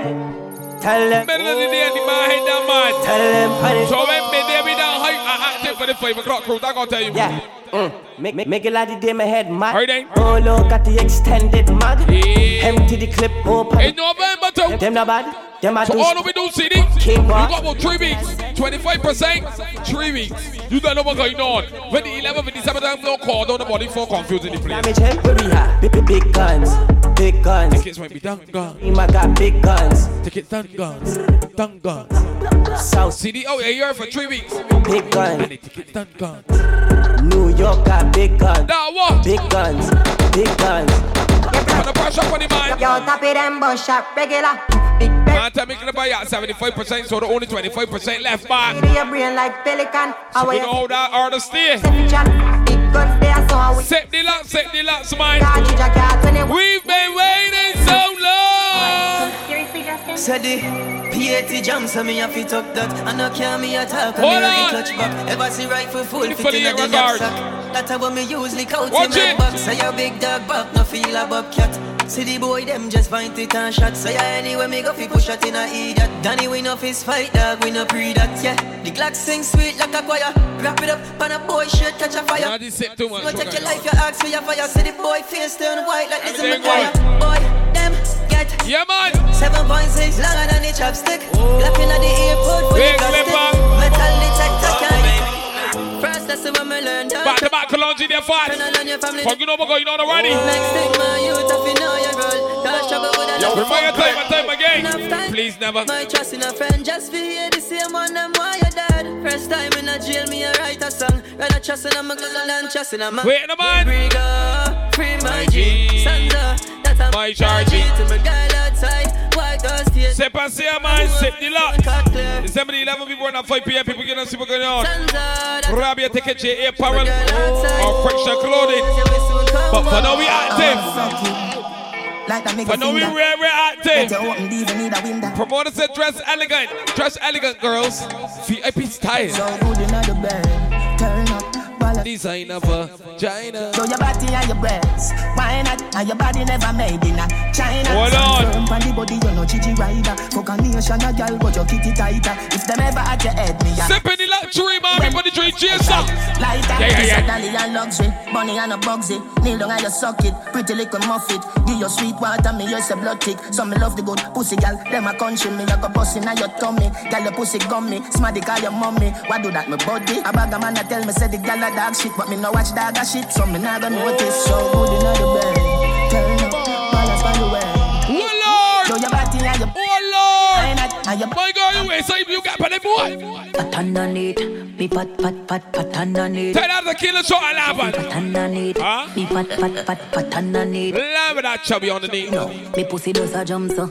tell them. Mentally there, the man head that man. Tell them, honey. So when me there, we down high, I active for the 5 o'clock crew, I gotta tell you. Yeah. Mm. Make, make, make a lot of day my head mad. Alright then. Oh, look at the extended mag. Empty the clip open. In November too. Them, them not bad. Them a So all of we do CD, you got about three weeks, 25%, three weeks. You don't know what's going on. When the 11th of December, time no call, don't nobody for confusing the place. Damage where we? Big, guns. Big guns. Tickets might be done, gone. I got big guns. Tickets done, guns. Done, guns. South CD, oh, yeah, you're for three weeks. Big guns. And the tickets done, gone. New got big guns. Now what? Big guns. Big guns. Put the pressure on the man. Yo, top it and bush up regular. Big Man, tell me, can buy at 75%, so the only 25% left back. Be your brain like pelican. So we know how that artist stay. Big guns there, so I Set the lock, set the locks, man. Cartridge a cat when it We've been waiting so long. Said the PAT jam, so me have to talk that. And no can me and Hold me on. clutch back. Ever see rifle full fit in a the regard. knapsack. That's how me usually count in my box. Say your big dog back, no feel a bobcat. See the boy them just find it and shot. Say yeah, anyway me go fi push shot in a idiot. Danny win off his fight dog, we no pre that yeah. The Glock sing sweet like a choir. Wrap it up, pan a boy shit catch a fire. Now this too much. Go take your life, you ask for your fire. See the boy face turn white like this in the go. Boy, them get Yeah, man. 7.6 longer than the chopstick. Oh. Glock in the airport for Big the plastic. Metal detector oh, can First lesson when me learn. Back to back, fast. Turn on your family. Fuck, you know what going on already. Next thing my youth if you know your role. Cause trouble with a love. Remind you time and time again. Please never. My trust in a friend just for hear the same one them why you dead. First time in a jail me a write a song. Rather trust in a my than trust in a man. Wait, no man. Free girl, free my G. Sandra, a My charge. To my girl outside, white house state. Sip and Sail, man, sip the lot. December the 11th, we born at 5 p.m. People get to see what's going on. Grab your ticket, your air apparel, or oh, friction clothing. But for now, we active. Like that For now, we finger. rare, rare active. Better open these and need a window. Promoter said dress elegant. Dress elegant, girls. VIP style. So good in the bed. Turn up. Ball Designer vagina. So your body and your breasts, why not? And your body never made in a China. Hold on. Firm on the body, you know Gigi rider. Fuck a nation, a girl, but you kitty tighter. If them ever at your head, me a Sipping the luxury, man. Everybody drink cheers up. Like that, Yeah, yeah, it's yeah. a dolly and luxury. Bunny and a bugsy. Kneel down and you suck it. Pretty little muffet. Give your sweet water, me use a blood tick. Some me love the good pussy, gal. Them a country, me like a bust in your tummy. Gal, your pussy gummy. Smarty call your mommy. Why do that, my body? A bag of man a tell me, say the gal a dog shit. But me no watch dog shit. So me not gonna notice. So good in the bed. Turn up. Balance by the way. Oh, Lord. So your body and your Oh, Lord. and your My girl, you the way, so if you got plenty boy. Pat underneath, me pat pat pat pat underneath. Tell that the killer shot a laban. Pat underneath, me pat pat pat pat underneath. Love that chubby underneath. No, me pussy does a jump so.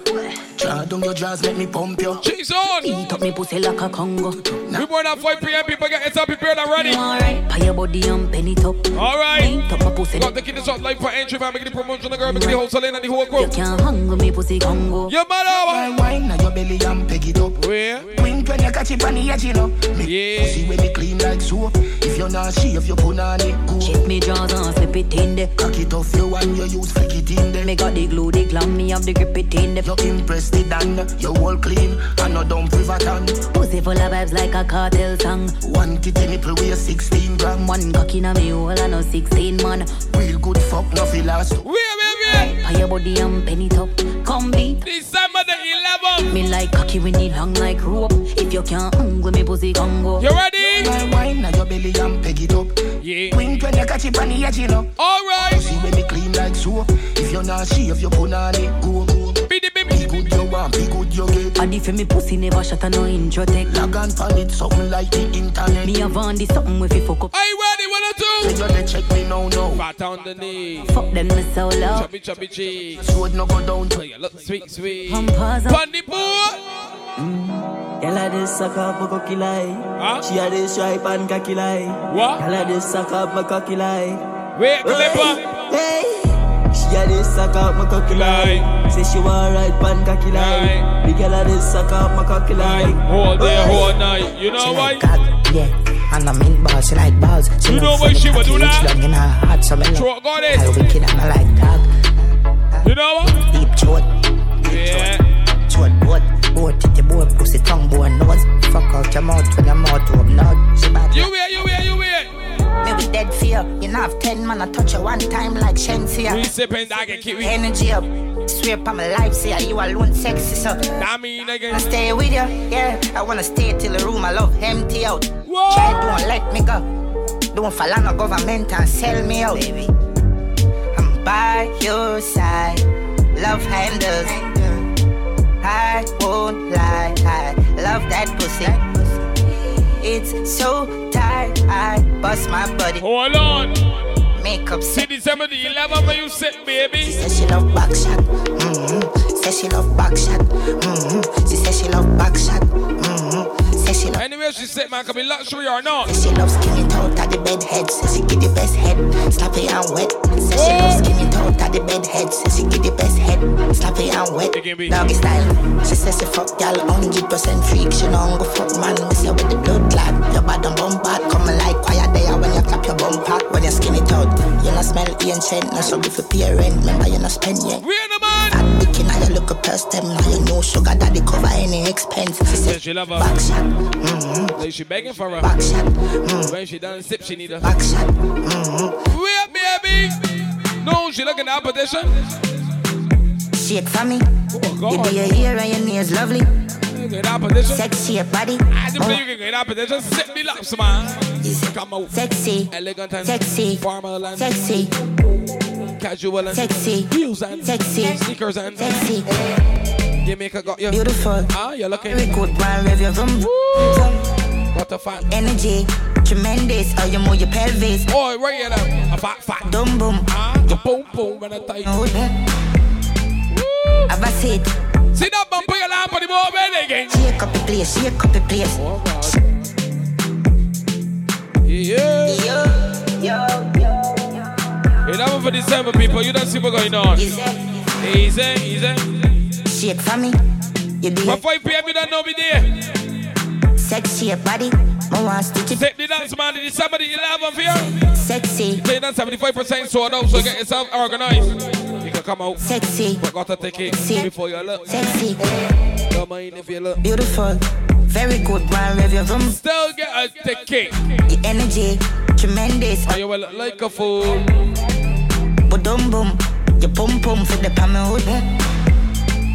Draw down your jaws, let me pump you. She's on. Eat up me pussy like a Congo. We more than 5 p.m. People get yourself prepared and ready. Alright, pay your body and penny top. Alright. Eat up my pussy. Got the killer shot live for entry, man. Make the promotion, the girl, make the whole salon and the whole You can't hang with me pussy Congo. Your mother. Wine, wine, now your belly and peg it up. Where? Wink when you catch it on the edge, you know. Me Yeah. pussy when me clean like soap. If you're not shave, you put on it cool. Check me jaws and slip it in there. Cock it off you and you use flick it in there. Me got the glue, the glam, me have the grip it in there. You impress the dan, you all clean and no dump riverton. Pussy full of vibes like a cartel song. One kitty nipple weigh 16 gram. One cock in a me hole and no 16 man. Real good fuck, no feel last. Where, where, where? Pay your body and penny top. Come be. December the 11th. Me like cocky when it long like rope. If you can't hang with me pussy can go. You ready? Wine, wine, now your belly and peg it up. Yeah. Wink when you catch it on the edge, you know. Alright. Pussy when me clean like soap. If you're not shave, you put on it go. Good you want, be good you get. And if me pussy never shut a no intro tech. Log on pan it, something like the internet. Me have on this something with you fuck up. Are you ready? One or two? Say you dey check me now, now. Fat on the knee. Fuck them me so low. Chubby, chubby cheeks. Sword no go down. So you look sweet, sweet. Pampers up. Bunny boy. Mm. Girl a dey suck up my cocky lie. Huh? She a dey stripe and cocky lie. What? Girl a dey suck up my cocky lie. Wait, Clipper. Hey, she a dey suck up my cocky lie. Say she want ride pan cocky lie. The girl a dey suck up my cocky lie. All day, all night. You know why? Yeah, and I'm in balls, she like balls. She You know why she would do that? long in her heart, so love. Throat got I it. wicked and I like dog. You know what? Deep throat, Yeah. throat, boat, boat, titty, boat, pussy, tongue, bone, nose. Fuck out your mouth when your mouth open out. She bad. You wait, you wait, you wait. Me with dead fear. You know have ten man, I touch you one time like Shensia. We sipping that and keep. Energy up. Swear upon my life, say you alone sexy, so. That mean I again. stay with you, yeah. I wanna stay till the room I love empty out. Whoa. Try don't let me go. Don't fall on the government and sell me out. Baby. I'm by your side. Love handles. I won't lie. I love that pussy. It's so tight. I bust my body. Hold on. Makeup See December the 11th when you sit, baby. She says she love back shot. Mm-hmm. Says she love back shot. Mm-hmm. She says she love back shot. Mm-hmm. Says she love. Anyway, she said, man, can be luxury or not. Says she love skinny out of the bed head. Says she get the best head. Sloppy and wet. Says she love skinny out of the bed head. Says she get the best head. Sloppy and wet. Doggy style. She says she fuck gal 100% freak. She know go fuck man. Me say with the blood clot. Your bad and bum bad. Come like quiet there when you clap your bum part. When you skinny out. You not smell ancient. Not so good for parent. Remember you not spend yet. We the man. Fat bikini, now you look a purse them. Now you know sugar daddy cover any expense. She Said she love her. back shot. Mm-hmm. Like she begging for her. Back shot. Mm. When she done sip, she need a. Back shot. Mm-hmm. Wait, baby. No, she looking at opposition. Shake for me. God. You do your hair and your nails lovely. Get opposition. Sexy your body. I just believe you can get opposition. Sit me laps, man. Come out. Sexy. Elegant and Sexy. formal and Sexy. casual and Sexy. heels and Sexy. sneakers and Sexy. Jamaica got you. Beautiful. Ah, you're looking. Very good one, rev your vroom. What the fuck? Energy. Tremendous. How you move your pelvis. Oh, right here now. A fat, fat. Dum boom. Ah, the boom, boom, when I tight. Have a seat. See that bump your lamp on the board, man, again. Shake up the place. Shake up the place. Oh, God. Yeah. Yo, yo, yo. 11 for December, people. You don't see what's going on. Easy. Easy, easy. Shake for me. You do For 5 p.m., you don't know me there. Sexy your body. I want stitch it. Take the dance, man. Did December the 11th here. Sexy. Say that 75% sold out, so get yourself organized. You can come out. Sexy. But got to take it Sexy. before you look. Sexy. Don't mind if you look. Beautiful. Very good one, rev your vroom. Still get a ticket. Your energy. Tremendous. And you will look like a fool. But dum boom. Your pum pum for the pammy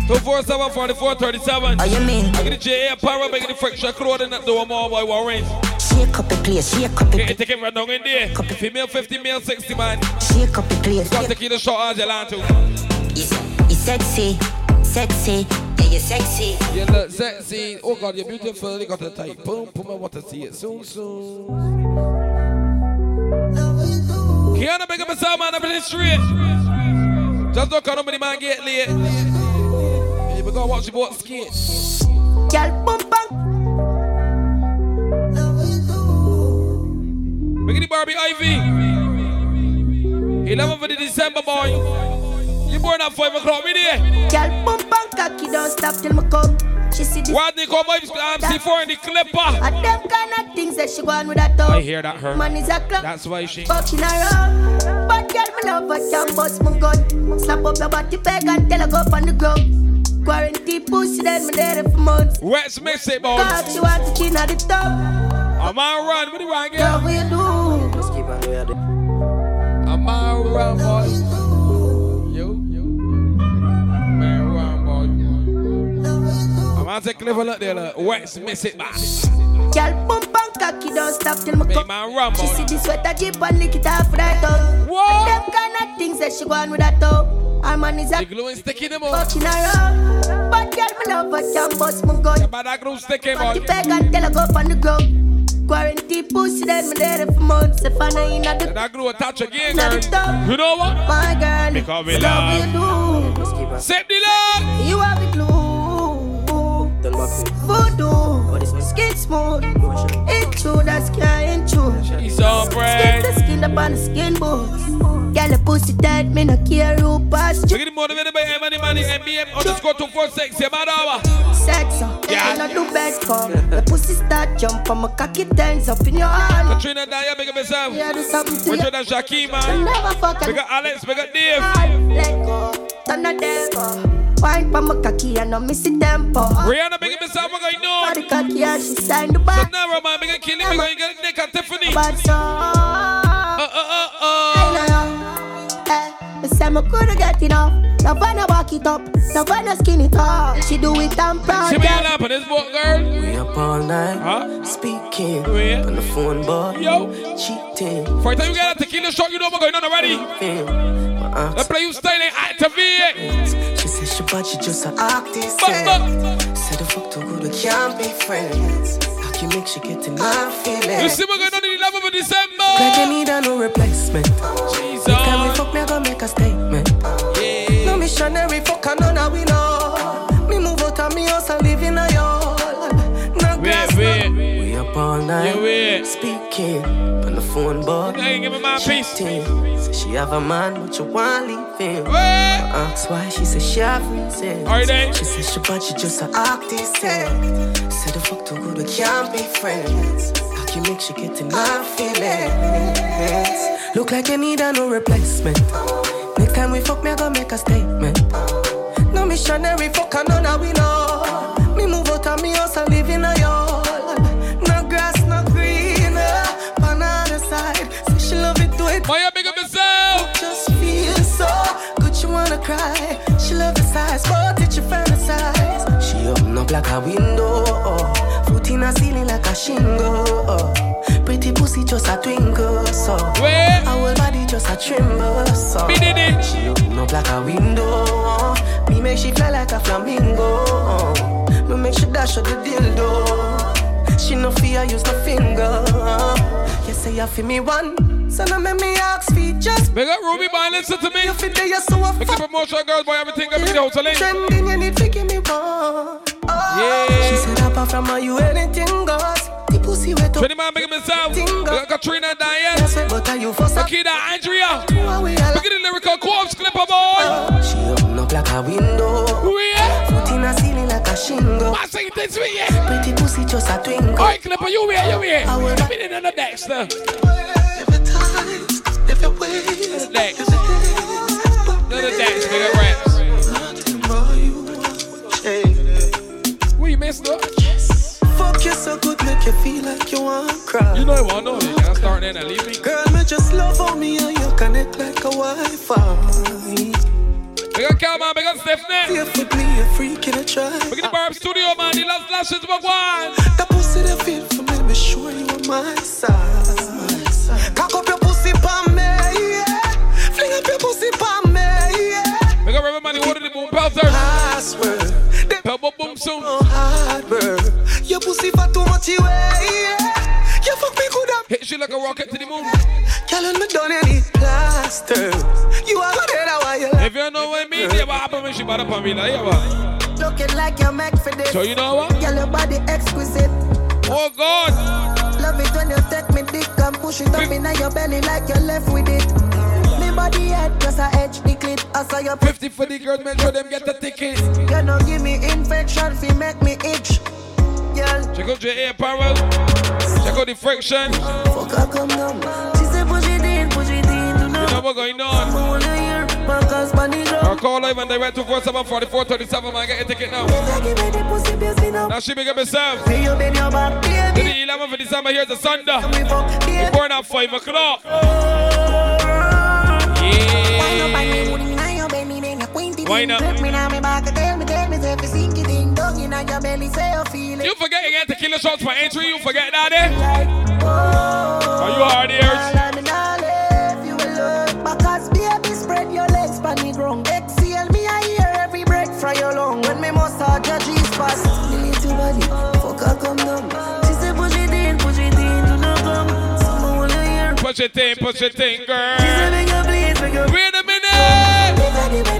247 44 37. Oh, you mean? I get the J.A. Power, make the friction clothing that do a more boy warrant. Shake up the place. Shake up the Get it taken right down in there. Female 50, male 60, man. Shake up the place. Got to keep the shot as you land to. It's sexy. Sexy. Yeah, you're sexy. You look sexy. Oh God, you're beautiful. You got the tight boom, boom. I want to see it soon, soon. Kiana, big up yourself, man. Up in the street. Just don't come nobody man get late. Gonna watch the boat skate. Girl, bang. Big the Barbie Ivy. 11th of the December, boy. You born at 5 o'clock, we there. Girl, boom bang, cocky don't stop till me come. She see this. What they call my MC4 in the clipper. And them kind of things that she go on with that dog. I hear that her. Man is a. That's why she. Fucking around. But girl, me love her, can bust my gun. Slap up your body peg and tell her go up on the ground. Quarantine pussy, then me there for months. What's miss it, boy? God, she want to chin at the top. I'm on run. What do you want, girl? Love what you do. Just keep on doing it. I'm on run, boy. Yo, yo. Man, run, boy. I'm gonna take clever look there, look. What's miss it, man? Girl, boom bang cocky, don't stop till me come. Man, run, She see the sweater jeep and lick it off with her tongue. What? Them kind of things that she go on with her tongue. Her man is a The glue and sticky them up. fucking around. But girl, me love her, can bust my gun. But that glue sticky, Body boy. peg and tell her go up on the ground. Quarantine pussy, then me there for months. If I know you not the That glue touch again, girl. You know what? my girl. Because we love love. what you do. Sip the love. You have the glue. Done back to Voodoo. Skin smooth. It's true, that's can't true. She's so Skin bright. to skin up on the skin boots. Girl, the pussy tight, me no care who pass. We're getting motivated by Emily Money, MBM underscore 246. Yeah, man, hour. Sex, uh, Yeah. I do best for The pussy start jump and my cocky turns up in your hand. Katrina Daya, big up yourself. Yeah, do something to you. and man. never fuck Big up Alex, big up Dave. Let go, turn the devil. Wine pa my cocky and no miss the tempo. Rihanna, big up yourself. What going on? Body cocky and she signed the So now, man, big up Killy, big up you Nick and Tiffany. Bad song. Uh, uh, uh, uh. Eh, me say me coulda get enough. No wanna walk it up, no wanna skin it up. She do it and proud. See me girl. all up on this boat, girl. We up all night, Huh? speaking Yeah. on the phone, boy. Yo. cheating. For the time you get a tequila shot, you know what's going on already. My Let's play you style and activate. She said she bad, she just an artist. But, yeah. Said the fuck too good, we can't be friends. How you make she get in my feelings? You see what's going on in the 11th of December. Like you need a no replacement. Jesus. Can we fuck me, I go make a statement. Yeah. No missionary, fuck a none, I we know. Me move out of me house and live in a yard. No wait. no. We up all night, Yeah, wait. speaking on the phone. I ain't give me my piece. Say she have a man, but you want leave him. Wait. I ask why, she said she have reasons. Are they? She said she bad, she just an artist. Yeah. Said fuck too good, we can't be friends. How can make she get in my feelings? Look like you need a no replacement. Next time we fuck, me I go make a statement. No missionary, fuck a none, I we know. Me move out of me house and live in a yard. No grass, no green, other side. Say she love it, do it. Maya, big up yourself. Just feel so good, you wanna cry. She love the size, but it you fantasize. She open up like a window, in a ceiling like a shingle. Oh. Pretty pussy just a twinkle, so Wait. our body just a tremble, so Me did it. She open up like a window, oh. me make she fly like a flamingo. Oh. Me make she dash out the dildo. Oh. She no fear, use no finger. Oh. You say you feel me one, so now make me ask feet just Big up Ruby, man, listen to me. you fit there, you so a Make the promotion, girls, boy, everything in the link. Trending, you need to give me one. Oh. Yeah. She said, apart from her, you anything goes. The pussy wet up. 20 man, big up yourself. Big up Katrina, Diane. That's why, but are you for some? Akida, Andrea. Huawei, I Look at the lyrical corpse clipper, boy. Oh, she open up like a window. Yeah. Foot in a ceiling like a shingle. I say this with you. Pretty pussy just a twinkle. Alright, clipper, you here, you here. I will- Come in on the next. Every time, every way. The next. No, the next, big up raps. What you? Fuck you so good, make you feel like you want to cry. You know I know. You can't start then and leave me. Girl, me just love how me and you connect like a Wi-Fi. Big up Cal, man. Big up Stephanie. You fit me a freak in a try. Big up the Barb Studio, man. The last lashes, but one. That pussy that feel for me, be sure you on my side. Cock up your pussy pa me, yeah. Fling up your pussy pa me, yeah. Big up everybody. What did the boom double boom soon. Oh, Your pussy fat too much away. Eh, yeah. You fuck me good up. Hit you like a rocket to the moon. Telling me done any plaster. You are good at why you If you know what I mean, yeah, what happened when she bought up on me, like, yeah, what? Looking like you're for this. So you know what? Girl, your body exquisite. Oh God. Love it when you take me dick and push it up in your belly like you're left with it. Body head just a edge the clit. I saw your 50 for the girls, make sure them get the ticket. You know give me infection, fi make me itch. Girl, Check out your air apparel. Check out the friction. fuck her come down. She said push it in, push it in. You know what's going on? wanna hear Marcus Bunny Or call live and direct 247 44 37, man. Get your ticket now. Now she make up herself. Hey, you bend your To the 11th of December, here's the Sunday. We born at 5 o'clock. Why not? You forget you get tequila shots for entry, you forget that, eh? Are you hard ears? Because baby spread your legs pan ground Exhale me I hear every breath fry your lung When me massage your G-spot The little body, fuck her come down She say push it in, push it in, do not come Someone wanna hear Push it in, push it in, girl. She say make you please, make you Wait a minute.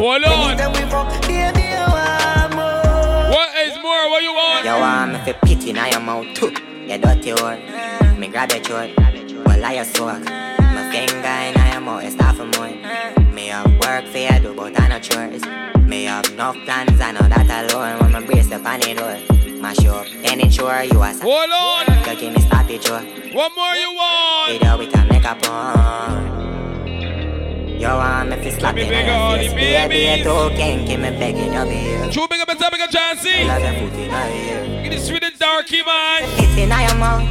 Hold on. Anytime we fuck, baby, you want more What is more? What you want? You want me fi pity in your mouth? Too You dirty whore. Me grab your throat. Well I soak My finger in your mouth You start for more Me have work for you do but I no chores Me have enough plans I know that alone. When my brace up on the door Mash you up Then ensure you are Hold on. You give me stoppage Joe What more you want? Video with a makeup on You want me fi slap me in your the Baby you too kinky Me begging you behave True big up and top big up Jancy. Love your foot in your ear Get this sweet and darky, man. It's in your mouth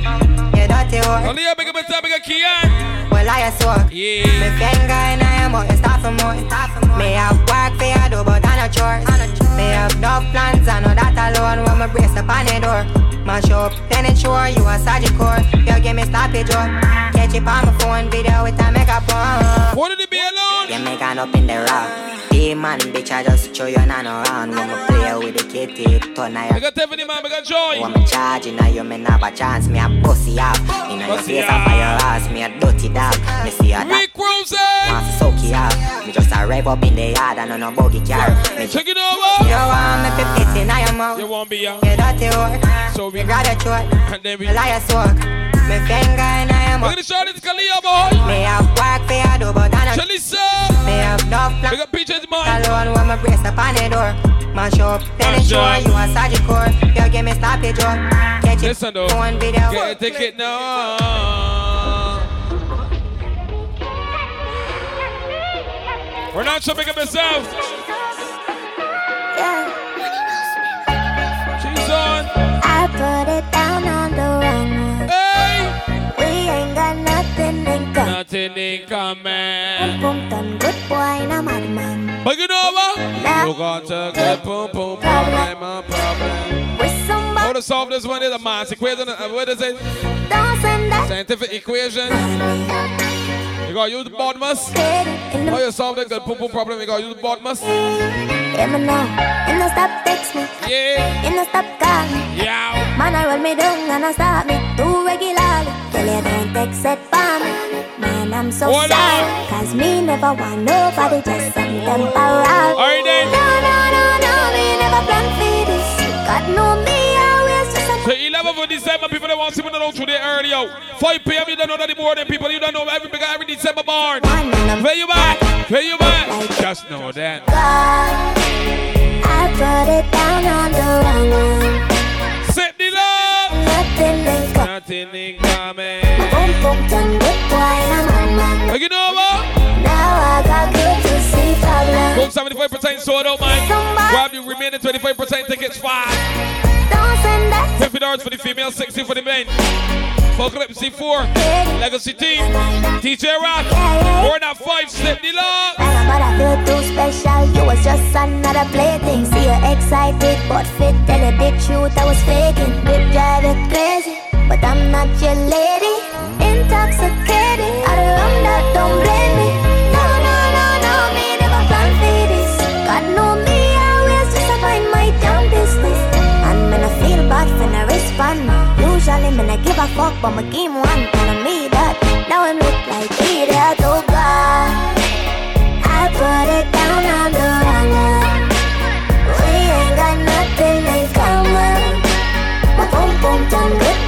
You dirty whore Only you big up and top big up Kian. Well, I swear. Yeah. Me finger in your mouth, you start for more. Me have work for you do, but I no chores. Me have no plans, I know that alone. When me brace up on the door, mash up, then ensure you a core. You give me stoppage up, catch it on my phone, video with a makeup on. What did it be alone? You make an up in the rock. Demon, bitch, I just show you none around. When me play with the kitty, turn I your got Tiffany, man. I got Joy. when me charging, now you me have a chance. Me a pussy up. In your Pussy face, up. up your ass. Me a dirty dog. Me see a dog. Rick Rose. Want to soak you up. Me just a rev up in the yard and on a buggy car. Me Check it over. You want me to fit in your mouth. You won't be young. You dirty whore. So we Me your throat. And then we. Me lie a soak. Me finger in your We're mouth. gonna shout it to Kalia, boy. Me have work for you do, but I don't. Me have no plan. Big up Peaches, man. Alone when me brace up on the door. Mash up, ensure up. you a surgical. You give me stoppage up. Catch it Listen though. phone video. Get a ticket now. We're not so up yourself. In common. Nothing in common. Boom, done, good boy, no madman. But you know what? You got a good boom boom problem, a problem. With somebody, How to solve this one is a math equation. uh, What is it? don't send that Scientific equation. You gotta use the bottomless. How you solve the good boom boom problem? You gotta use the bottomless. Yeah, me know. You no stop text me. Yeah. Stop call me. Yeah. Man, I roll me down and I start me too regularly. Tell you don't text it for me. Man, I'm so sorry. on. Cause me never want nobody, just some temporary. Alright then. No, no, no, no, me never plan for this. God know me always just a So 11th of December, people that want to see me know today early out. 5 p.m. you don't know that the morning people you don't know every every December born. Where you at? Where you at? Just know that. God. I put it down on the wrong one. Set the love. Nothing in common. Nothing in common. You know what? Now I got good to see problem. Boom 75% sold out, man. Grab the remaining 25% tickets. Don't Fifty dollars for the female, sixty for the men. Full clip C4, Legacy Team, DJ Rock, at five, step the love. I feel too special. You was just another plaything. See you excited, but fit. Tell you the truth, I was faking. Drive you crazy, but I'm not your lady intoxicated. I don't blame me. No, no, no, no, me never for this. God know me, I just find my. And when I feel bad when I respond, usually when I give a fuck, but my game one and I made that. Now I'm look like idiot, oh God. I put it down on the runner. We ain't got nothing in common. My boom boom done.